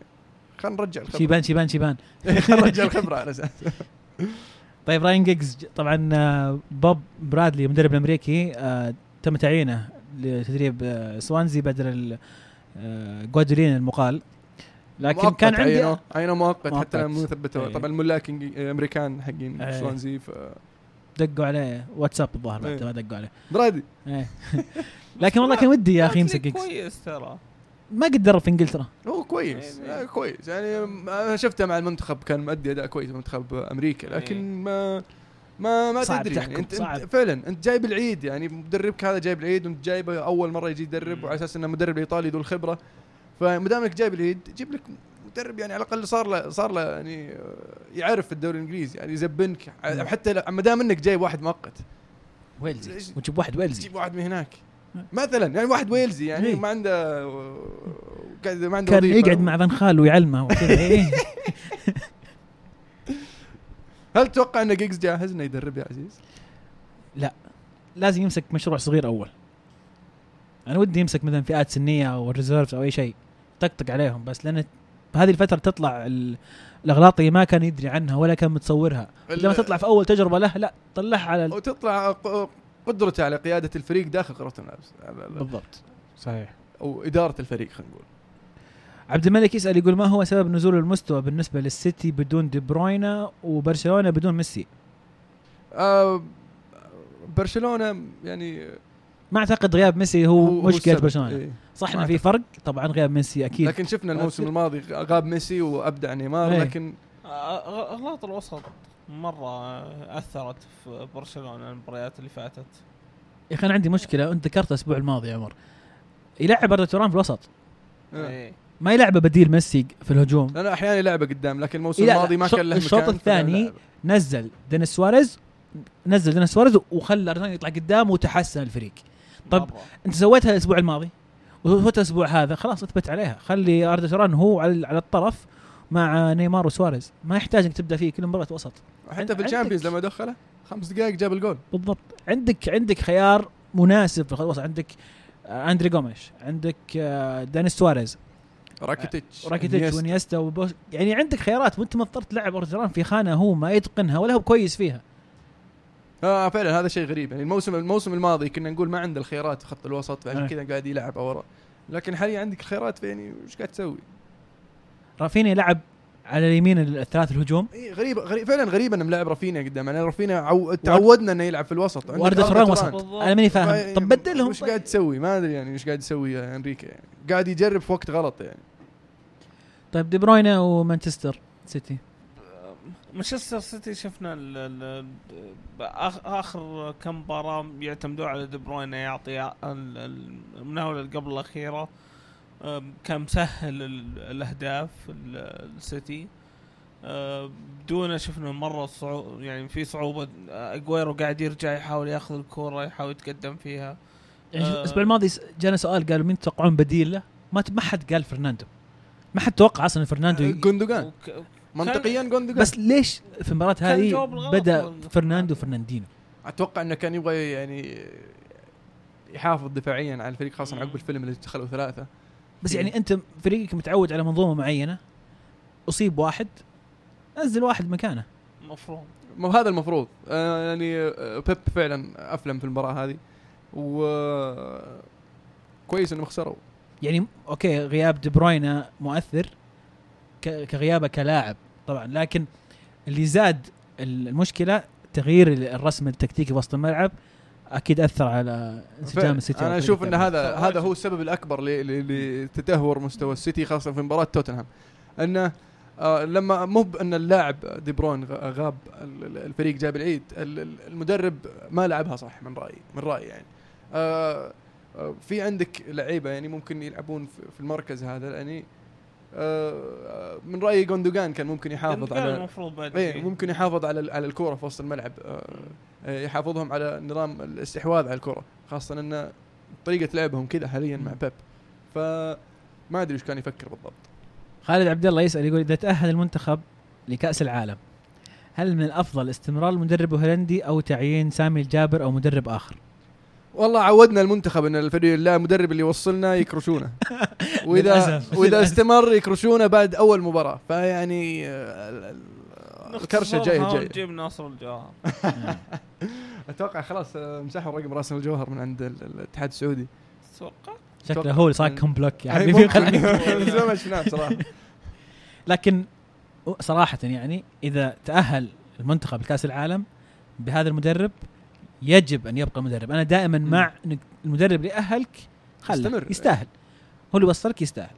خلينا نرجع الخبرة شيبان شيبان شيبان خلينا نرجع الخبرة على أساس طيب راين جيجز طبعا آه، بوب برادلي المدرب الأمريكي آه، تم تعيينه لتدريب آه، سوانزي بدل ال- آه، جوادولين المقال لكن كان عندي عينه مؤقت مؤقت. حتى لما ثبتوه إيه. طبعا الملاك إنج- أمريكان حقين. سوانزي ف دقوا عليه واتساب الظاهر بعد إيه. ما دقوا عليه برادي إيه. لكن والله كان ودي يا أخي يمسك جيجز كويس ترى ما قد درب في إنجلترا هو كويس إيه. آه كويس يعني أنا شفته مع المنتخب كان مؤدي أداء كويس منتخب أمريكا لكن. ما ما ما صعب تدري يعني تحكم، انت, صعب. انت فعلا أنت جايب العيد يعني مدربك هذا جايب العيد وأنت جايبه أول مرة يجي يدرب. وعلى أساس إنه مدرب إيطالي ذو الخبرة فما دام إنك جايب العيد جيب لك مدرب يعني على الأقل صار له صار له يعني آه، يعرف في الدوري الإنجليزي يعني يزبنك. حتى ما دام إنك جايب واحد مؤقت ويلزي؟ وتجيب واحد ويلزي تجيب واحد من هناك. مثلا يعني واحد ويلزي يعني إيه. ما عنده قاعد ما عنده كان. يقعد مع فان خال ويعلمه إيه. هل تتوقع إن جيجز جاهز إنه يدرب يا عزيز؟ لازم يمسك مشروع صغير أول أنا ودي يمسك مثلا فئات سنية أو ال reserves أو أي شيء طقطق عليهم بس لأن بهذه الفترة تطلع ال- الأغلاط اللي ما كان يدري عنها ولا كان متصورها. لما تطلع في أول تجربة له لا طلعها على وتطلع قدرته على قيادة الفريق داخل غرفة الملابس على ال- بالضبط. صحيح. أو اداره الفريق خلينا نقول. عبد الملك يسأل يقول ما هو سبب نزول المستوى بالنسبة للسيتي بدون دي بروينا وبرشلونة بدون ميسي؟ آه برشلونة يعني ما أعتقد غياب ميسي هو, مشكلة. برشلونة إيه. صح ما انه في فرق طبعا غياب ميسي أكيد لكن شفنا الموسم الماضي غاب ميسي وأبدع نيمار إيه. لكن أغلاط الوسط مرة أثرت في برشلونة المباريات اللي فاتت يا أخي أنا عندي مشكلة أنت ذكرتها الأسبوع الماضي يا عمر يلعب اردا توران في الوسط آه. إيه. ما يلعبه بديل ميسي في الهجوم لأنه أحيانا لعبه قدام لكن الموسم لا، لا، الماضي ما كان له الشوط الثاني. نزل دينيس سواريز نزل دينيس سواريز وخلى ارسنال يطلع قدام وتحسن الفريق طب مرة. انت سويتها الأسبوع الماضي؟ وسويتها الأسبوع هذا خلاص اثبت عليها. خلي اردا توران هو على على الطرف مع نيمار وسواريز. ما يحتاج انك تبدأ فيه كل مباراة وسط. حتى في ال Champions لما دخله خمس دقائق جاب الجول بالضبط. عندك عندك خيار مناسب في الوسط. عندك آه، أندري جوميش. عندك آه، دينيس سواريز. راكيتيتش. راكيتيتش إنيستا. وإنيستا وبوسكيتس. يعني عندك خيارات. وأنت مضطر تلعب أردا توران في خانة هو ما يتقنها ولا هو كويس فيها. آه فعلا هذا شيء غريب. يعني الموسم الموسم الماضي كنا نقول ما عنده الخيارات في خط الوسط فعشان أي. كذا قاعد يلعب ورا لكن حاليا عندك الخيارات يعني وش قاعد تسوي؟ رافينيا لعب على اليمين الثلاث الهجوم. اي غريب غريب فعلا غريب إنه ملاعب رافينيا قدام. يعني رافينيا عو... تعودنا إنه يلعب في الوسط. أردا توران. وسط أنا ماني فاهم. طب بدلهم. وش. قاعد تسوي؟ ما أدري يعني وش قاعد يسوي يا انريكي يعني قاعد يجرب في وقت غلط يعني. طيب دي بروينا ومانشستر سيتي. مانشستر سيتي شفنا ال ال آخر كم مباراة يعتمدوا على دي بروين يعطي ال- ال- المناولة اللي قبل الأخيرة كان مسهل ال- الأهداف ال- السيتي بدونه شفنا مرة صعو يعني في صعوبة أجويرو قاعد يرجع يحاول ياخذ الكورة يحاول يتقدم فيها يعني آه. الأسبوع الماضي جانا سؤال قالوا مين تتوقعون بديل له؟ ما ما حد قال فرناندو ما حد توقع أصلا فرناندو ي- جوندوجان منطقيا جوندوجان بس ليش في المباراة هذه بدأ فرناندو فرناندينو؟ أتوقع إنه كان يبغى يعني يحافظ دفاعيا على الفريق خاصه عقب الفيلم اللي دخلوا ثلاثة. بس إيه. يعني أنت فريقك متعود على منظومة معينة أصيب واحد نزل واحد مكانه. المفروض هذا المفروض. آه يعني آه، بيب فعلا أفلم في المباراة هذه. و كويس إنهم خسروا. يعني okay غياب دي بروينا مؤثر كغيابه كلاعب طبعا لكن اللي زاد المشكلة تغيير الرسم التكتيكي وسط الملعب أكيد أثر على انسجام. السيتي أنا أشوف إن. هذا. هذا هو السبب الأكبر لتدهور مستوى السيتي خاصة في مباراة توتنهام انه آه لما مو بان اللاعب دي بروين غ- غاب ال- ال- الفريق جاب العيد ال- ال- المدرب ما لعبها صح من رأيي من رأيي يعني آه آه في عندك لعيبة يعني ممكن يلعبون في المركز هذا يعني آه من رأيي جوندوجان كان ممكن يحافظ كان على المفروض بعد إيه. ممكن يحافظ على ال- على الكورة في وسط الملعب آه، آه، يحافظهم على نظام الاستحواذ على الكورة خاصة إن طريقة لعبهم كذا حاليا مع. بيب ف ما أدري إيش كان يفكر بالضبط خالد عبد الله يسأل يقول إذا تأهل المنتخب لكأس العالم هل من الأفضل استمرار المدرب الهولندي أو تعيين سامي الجابر أو مدرب آخر؟ والله عودنا المنتخب إن الفريق لا المدرب اللي يوصلنا يكرشونه. واذا. وإذا. استمر يكرشونه بعد أول مباراة. فيعني آه، ال- ال- الكرشه جاية جاية ونجيب ناصر الجوهر. أتوقع خلاص آه، مسحوا رقم رأس الجوهر من عند ال- الاتحاد السعودي. أتوقع. شكله هو اللي صاكم بلوك يعني. من زمان ما شفناه بصراحه لكن صراحة يعني إذا تأهل المنتخب لكأس العالم بهذا المدرب يجب أن يبقى مدرب. أنا دائما. مع إنك المدرب اللي أهلك خله. يستمر. يستاهل. هو اللي وصلك يستاهل.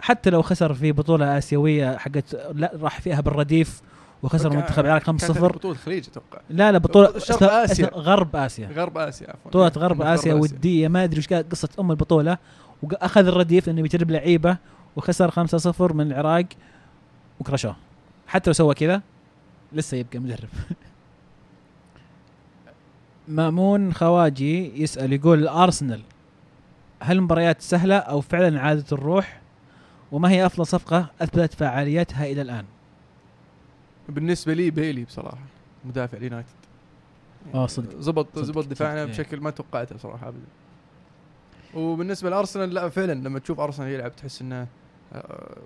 حتى لو خسر في بطولة آسيوية حقت لا راح فيها بالرديف وخسر المنتخب العراق 5-0 كانت بطولة الخليج أتوقع. لا لا بطولة شرق. اسمها غرب آسيا. غرب آسيا عفوا. بطولة غرب آسيا غرب ودية. ما أدري وش كانت قصة أم البطولة. وأخذ الرديف لأنه بيجرب لعيبة وخسر 5-0 من العراق وكرشوه. حتى لو سوى كذا لسه يبقى مدرب. مامون خواجي يسأل يقول الأرسنال هل المباريات سهلة أو فعلا عادت الروح؟ وما هي أفضل صفقة أثبتت فعاليتها إلى الآن؟ بالنسبة لي بايي بصراحة مدافع اليونايتد. آه، صدق. زبط صدق، زبط دفاعنا صدق، إيه. بشكل ما توقعته بصراحة ابدا. وبالنسبة لارسنال لا فعلا لما تشوف ارسنال يلعب تحس إنه آه،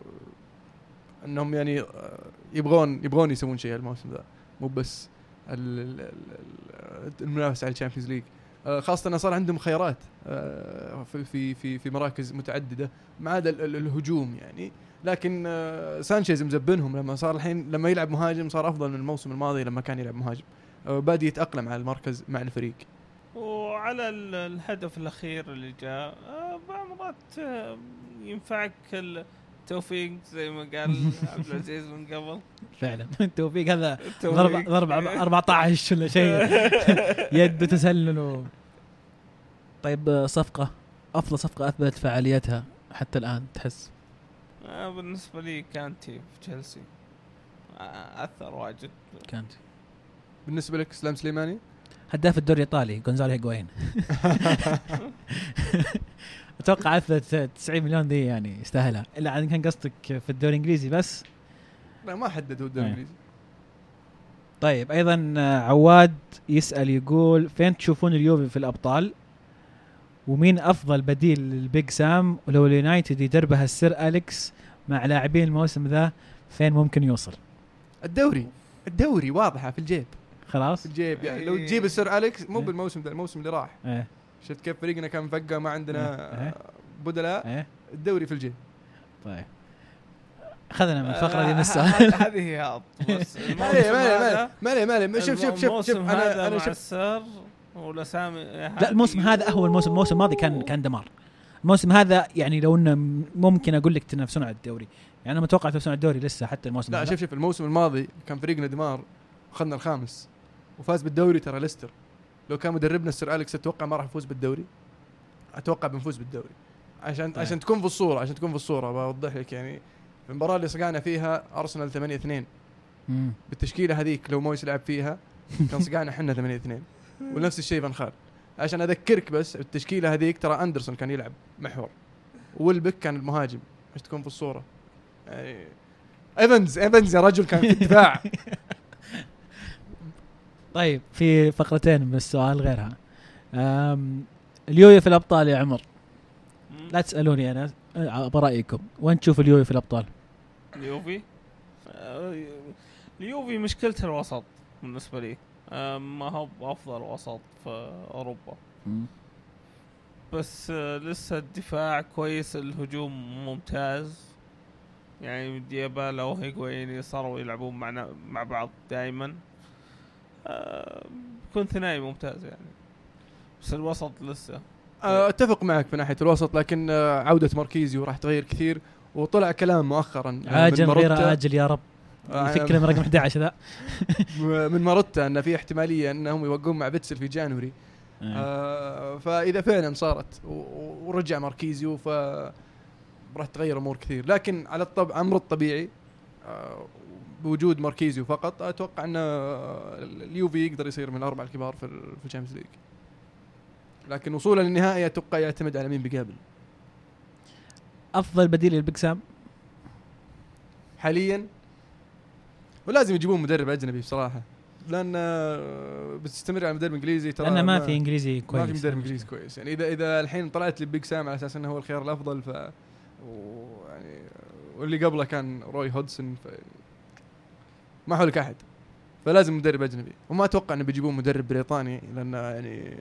إنهم يعني آه، يبغون يبغون يسوون شيء الموسم ذا. مو بس المنافسة على ال Champions League آه، خاصة انه صار عندهم خيارات آه، في في في مراكز متعددة ما عدا ال- ال- الهجوم يعني. لكن آه، سانشيز مزبنهم لما صار الحين لما يلعب مهاجم صار أفضل من الموسم الماضي لما كان يلعب مهاجم. بادي يتأقلم على المركز مع الفريق. وعلى ال- الهدف الأخير اللي جاء بعض مرات ينفعك التوفيق زي ما قال عبد العزيز من قبل. فعلا. التوفيق هذا. ضرب ضرب 14 ولا شيء. يد تسلل و... طيب صفقة. أفضل صفقة أثبتت فعاليتها حتى الآن تحس؟ آه، بالنسبة لي كانتي في تشيلسي. آه، أثر واجد. كانت بالنسبة لك اسلام سليماني؟ هداف الدوري الإيطالي جونزالو هيغوين. أتوقع أثبت 90 مليون ذي يعني يستاهلها. إلا عاد كان قصدك في الدوري الإنجليزي بس. لا ما حدد هو الدوري. الانجليزي طيب أيضا آه، عواد يسأل يقول فين تشوفون اليوفي في الأبطال؟ ومين أفضل بديل لل Big Sam؟ ولو اليونايتد يدربها ال Sir أليكس مع لاعبين الموسم ذا فين ممكن يوصل؟ الدوري الدوري واضحة في الجيب. خلاص. في الجيب يعني لو إيه. تجيب ال Sir أليكس مو. بالموسم ذا الموسم اللي راح. إيه. شفت كيف فريقنا كان مفقع ما عندنا إيه. بدلاء إيه. الدوري في الجيب طيب. اخذنا من الفقرة دي من آه، هذه هي. بس مالي الموسم مالي هذا- مالي مالي. مالي شوف شوف شوف شوف هذا أنا أنا شوف. والاسامي لا الموسم هذا هو الموسم الموسم الماضي كان كان دمار. الموسم هذا يعني لو إنه ممكن أقول لك تنافسون على الدوري. يعني أنا متوقع تنافسون على الدوري لسه حتى الموسم لا شوف شوف الموسم الماضي كان فريقنا دمار. اخذنا الخامس. وفاز بالدوري ترى ليستر. لو كان مدربنا السير أليكس أتوقع ما راح نفوز بالدوري؟ أتوقع بنفوز بالدوري. عشان طيب. عشان تكون في الصورة عشان تكون في الصورة بوضح لك يعني. المباراة اللي صقعنا فيها أرسنال 8 2 مم. بالتشكيلة هذيك لو مويس لعب فيها كان صقعنا إحنا 8 2 ونفس الشيء فان خال. عشان أذكرك بس التشكيله هذيك ترى أندرسون كان يلعب محور. ويلبك كان المهاجم. عشان تكون في الصورة. يعني ايفنز إيفنز يا رجل كان في الدفاع. طيب في فقرتين من السؤال غيرها. اليوفي في الأبطال يا عمر. لا تسألوني أنا أه، برايكم وين تشوف اليوفي في الأبطال؟ اليوفي؟ آه، اليوفي مشكلته الوسط بالنسبة لي. ما هو افضل وسط في أوروبا. بس آه، لسه الدفاع كويس الهجوم ممتاز. يعني ديابالا وهيغوين صاروا يلعبون معنا مع بعض دائما بيكون ثنائي ممتاز يعني. بس الوسط لسه. آه، أتفق معك في ناحية الوسط لكن آه، عودة ماركيزيو راح تغير كثير وطلع كلام مؤخرا آه، عاجل غير عاجل يا رب. آه، يفكر من رقم 11 ذا من ماروتا أن في احتمالية أنهم يوقعون مع ويتسل في January. إيه. آه فإذا فعلا صارت ورجع ماركيزيو ف راح تغير أمور كثير. لكن على الطبع أمر الطبيعي آه بوجود ماركيزيو فقط أتوقع إن اليوفي يقدر يصير من الاربعه الكبار في في ال Champions League. لكن وصولا للنهائي أتوقع يعتمد على مين بيقابل؟ أفضل بديل للبيج سام؟ حاليا؟ ولازم يجيبون مدرب أجنبي بصراحة لأن بتستمر على مدرب إنجليزي ترى لأنه ما في إنجليزي كويس ما في مدرب إنجليزي كويس. يعني اذا إذا الحين طلعت لي بيج سام على أساس إنه هو الخيار الأفضل ف ويعني واللي قبله كان روي هودسون ما حولك أحد. فلازم مدرب أجنبي. وما أتوقع إنه بيجيبون مدرب بريطاني لأنه يعني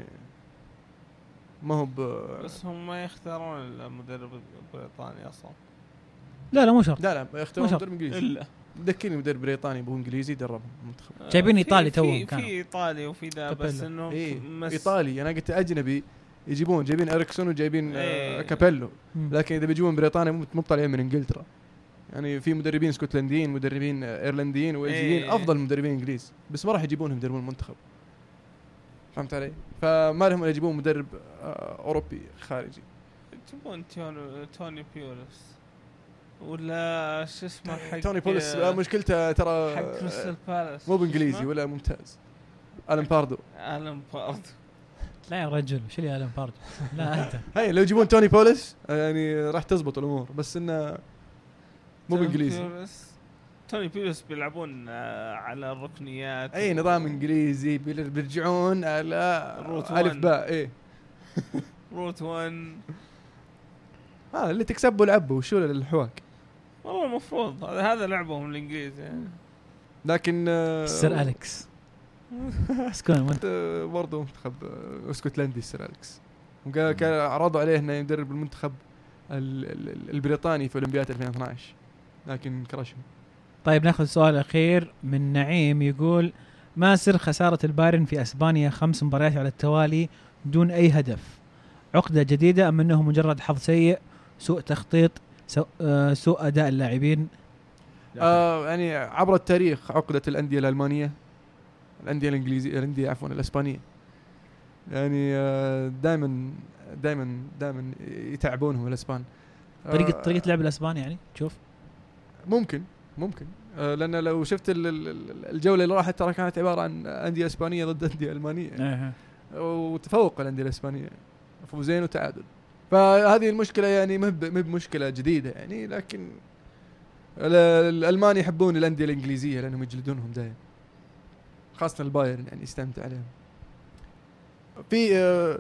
ما هو ب بس هم ما يختارون المدرب البريطاني أصلا. لا لا مو شرط. لا لا يختارون. مدرب إنجليزي. إلا. ذكرني مدرب بريطاني ابو إنجليزي دربهم. المنتخب جايبين في- توهم كانوا. في إيطالي وفي ذا بس. انه مس- إيطالي. أنا قلت أجنبي يجيبون جايبين إريكسون وجايبين آه إيه. كابيلو. لكن إذا بيجون بريطانيا مو مو طالعين من إنجلترا. يعني في مدربين اسكتلنديين مدربين آه، ايرلنديين ويلزيين إيه. افضل مدربين انجليز. بس ما راح يجيبونهم يدربون المنتخب. فهمت علي؟ فما لهم إلا يجيبون مدرب آه، أوروبي خارجي. تبون توني توني بوليس. ولا شو اسمه حق توني بوليس آه، مشكلته ترى حق آه، كريستال بالاس مو بإنجليزي ولا ممتاز. الن باردو. الن بارد لا يا رجل شو اللي الن بارد لا أنت. هاي لو يجيبون توني بوليس آه، يعني راح تزبط الأمور. بس إنه مو بإنجليزي. بيولس توني بوليس بيلعبون آه، على الركنيات. أي نظام إنجليزي بيرجعون على روت ألف. باء إيه. روت 1 ها اللي تكسبه العبه وشو الحواك؟ والله المفروض هذا هذا لعبهم الإنجليزي. يعني لكن آه، السير أليكس. اسكون آه، برضه منتخب اسكتلندي السير أليكس. وقال- كان عرضوا عليه إنه يدرب المنتخب ال- ال- البريطاني في اولمبياد 2012 لكن كرشهم. طيب ناخذ سؤال أخير من نعيم يقول ما سر خسارة البايرن في أسبانيا خمس مباريات على التوالي دون أي هدف؟ عقدة جديدة أم أنه مجرد حظ سيء سوء تخطيط سوء, آه سوء أداء اللاعبين؟ آه يعني عبر التاريخ عقدة الأندية الألمانية الأندية الإنجليزية الأندية عفوا الأسبانية. يعني دائما دائما دائما يتعبونهم الأسبان. طريقه آه، طريقة لعب الأسبان يعني؟ تشوف ممكن ممكن. آه، لأن لو شفت ال- ال- ال- الجولة اللي راحت ترى كانت عبارة عن أندية إسبانية ضد أندية ألمانية. إيه. وتفوق الأندية الإسبانية. فوزين وتعادل. فهذه المشكلة يعني ما هي بمشكلة جديدة يعني لكن ال- الألمان يحبون الأندية الإنجليزية لأنهم يجلدونهم دائما. خاصة البايرن يعني يستمتع عليهم. في آه،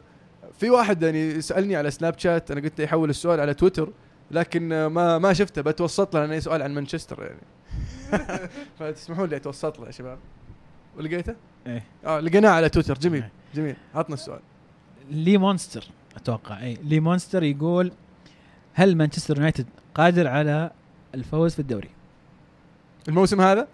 في واحد يعني سألني على سناب شات أنا قلت له يحول السؤال على تويتر. لكن ما ما شفته بتوسط له لأنه سؤال عن مانشستر يعني. فتسمحوا لي اتوسط له يا شباب. ولقيته؟ إيه. آه لقيناه على تويتر. جميل إيه. جميل. عطنا السؤال. لي مونستر أتوقع. اي لي مونستر يقول هل مانشستر يونايتد قادر على الفوز في الدوري؟ الموسم هذا؟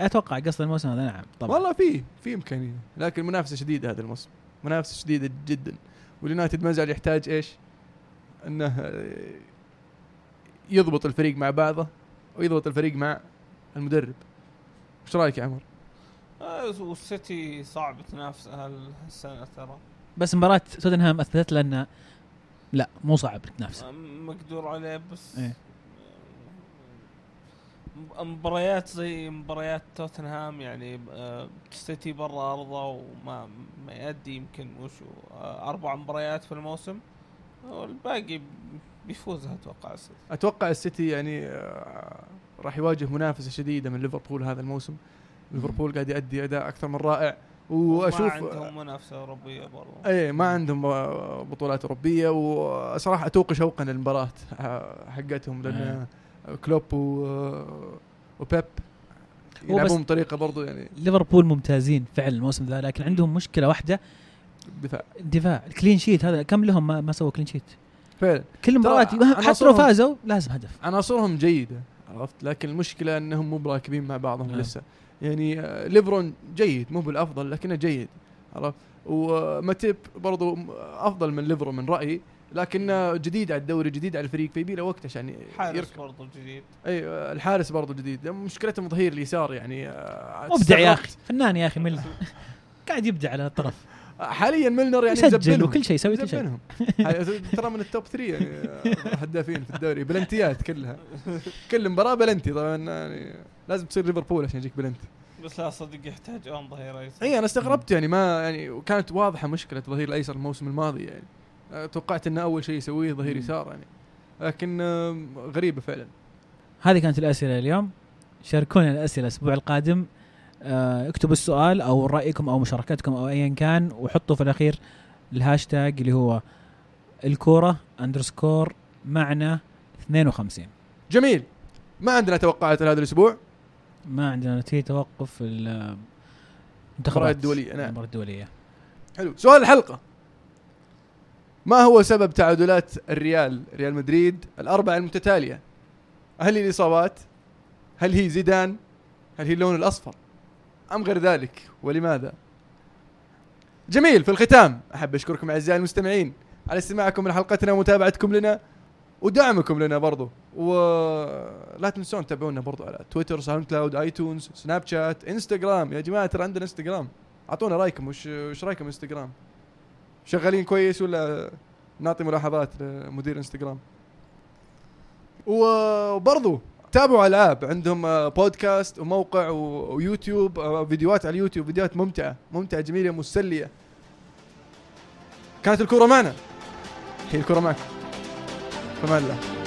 أتوقع قصد الموسم هذا نعم طبعا. والله في في إمكانية لكن منافسة شديدة هذا الموسم. منافسة شديدة جدا. واليونايتد ما زال يحتاج إيش؟ إنه يضبط الفريق مع بعضه ويضبط الفريق مع المدرب إيش رأيك يا عمر؟ آه، والسيتي صعب تنافس هالسنه ترى بس مباراة توتنهام أثبتت لنا لا مو صعب تنافس آه، مقدور عليه بس إيه. آه، مباريات زي مباريات توتنهام يعني السيتي برا أرضه وما ما يأدي يمكن وشو أربع مباريات في الموسم والباقي بيفوزها أتوقع السيتي. أتوقع السيتي يعني آه، راح يواجه منافسة شديدة من ليفربول هذا الموسم. ليفربول قاعد يؤدي أداء أكثر من رائع. واشوف ما عندهم منافسة أوروبية برضه اي ما عندهم آه، بطولات أوروبية. وصراحة اتوق شوقا للمباراة آه، حقتهم لأن كلوب و آه، وبيب يلعبون بطريقة برضو يعني. ليفربول ممتازين فعلا الموسم ذا لكن عندهم مشكلة واحدة. دفاع. الدفاع ال clean sheet هذا كم لهم ما, ما سووا clean sheet فعلا. كل مباراة حتى لو عناصرهم- فازوا لازم هدف. عناصرهم جيدة عرفت؟ لكن المشكلة إنهم مو براكبين مع بعضهم نعم. لسه. يعني آه، لوفرين جيد مو بالأفضل لكنه جيد عرفت؟ وماتيب برضو أفضل من لوفرين من رأيي لكنه جديد على الدوري جديد على الفريق فيبي له وقت عشان حارس يركب. برضه جديد. أي آه، الحارس برضو جديد. مشكلتهم ظهير اليسار يعني آه، مبدع يا. أخي. فنان يا أخي ميلنر قاعد يبدع على الطرف. حاليا ميلنر يعني يسجل. وكل شيء يسوي كل شيء. ترى من ال top 3 يعني آه، هدافين في الدوري. بلنتيات كلها. كل مباراة بلنتي طبعا يعني لازم تصير ليفربول عشان يجيك بلنتي. بس لا صدق يحتاج اون ظهير ايسر إي أنا استغربت يعني ما يعني وكانت واضحة مشكلة ظهير الأيسر الموسم الماضي يعني. آه، توقعت إنه أول شيء يسويه ظهير. يسار يعني. لكن غريبة فعلا. هذه كانت الأسئلة اليوم. شاركونا الأسئلة الأسبوع القادم. اكتبوا السؤال أو رأيكم أو مشاركتكم أو ايا كان وحطوا في الأخير الهاشتاج اللي هو الكورة underscore معنا 52 جميل. ما عندنا توقعات لهذا الأسبوع؟ ما عندنا نتيجه توقف ال- المنتخبات. الدولية، نعم. المباريات الدولية. حلو. سؤال الحلقة. ما هو سبب تعادلات الريال ريال مدريد الأربعة المتتالية؟ هل هي الإصابات؟ هل هي زيدان؟ هل هي اللون الأصفر؟ أم غير ذلك؟ ولماذا؟ جميل في الختام أحب أشكركم أعزائي المستمعين على استماعكم لحلقتنا ومتابعتكم لنا ودعمكم لنا برضو. ولا تنسون تتابعونا برضو على تويتر ساوند كلاود ايتونز سناب شات انستغرام يا جماعة ترى عندنا انستغرام أعطونا رأيكم وش وش رأيكم انستغرام شغالين كويس ولا نعطي ملاحظات لمدير انستغرام وبرضو تابعوا العاب عندهم آه، بودكاست وموقع ويوتيوب. آه، فيديوهات على اليوتيوب. فيديوهات ممتعة. ممتعة جميلة مسلية. كانت الكره معنا؟ هي الكره معكم فمان الله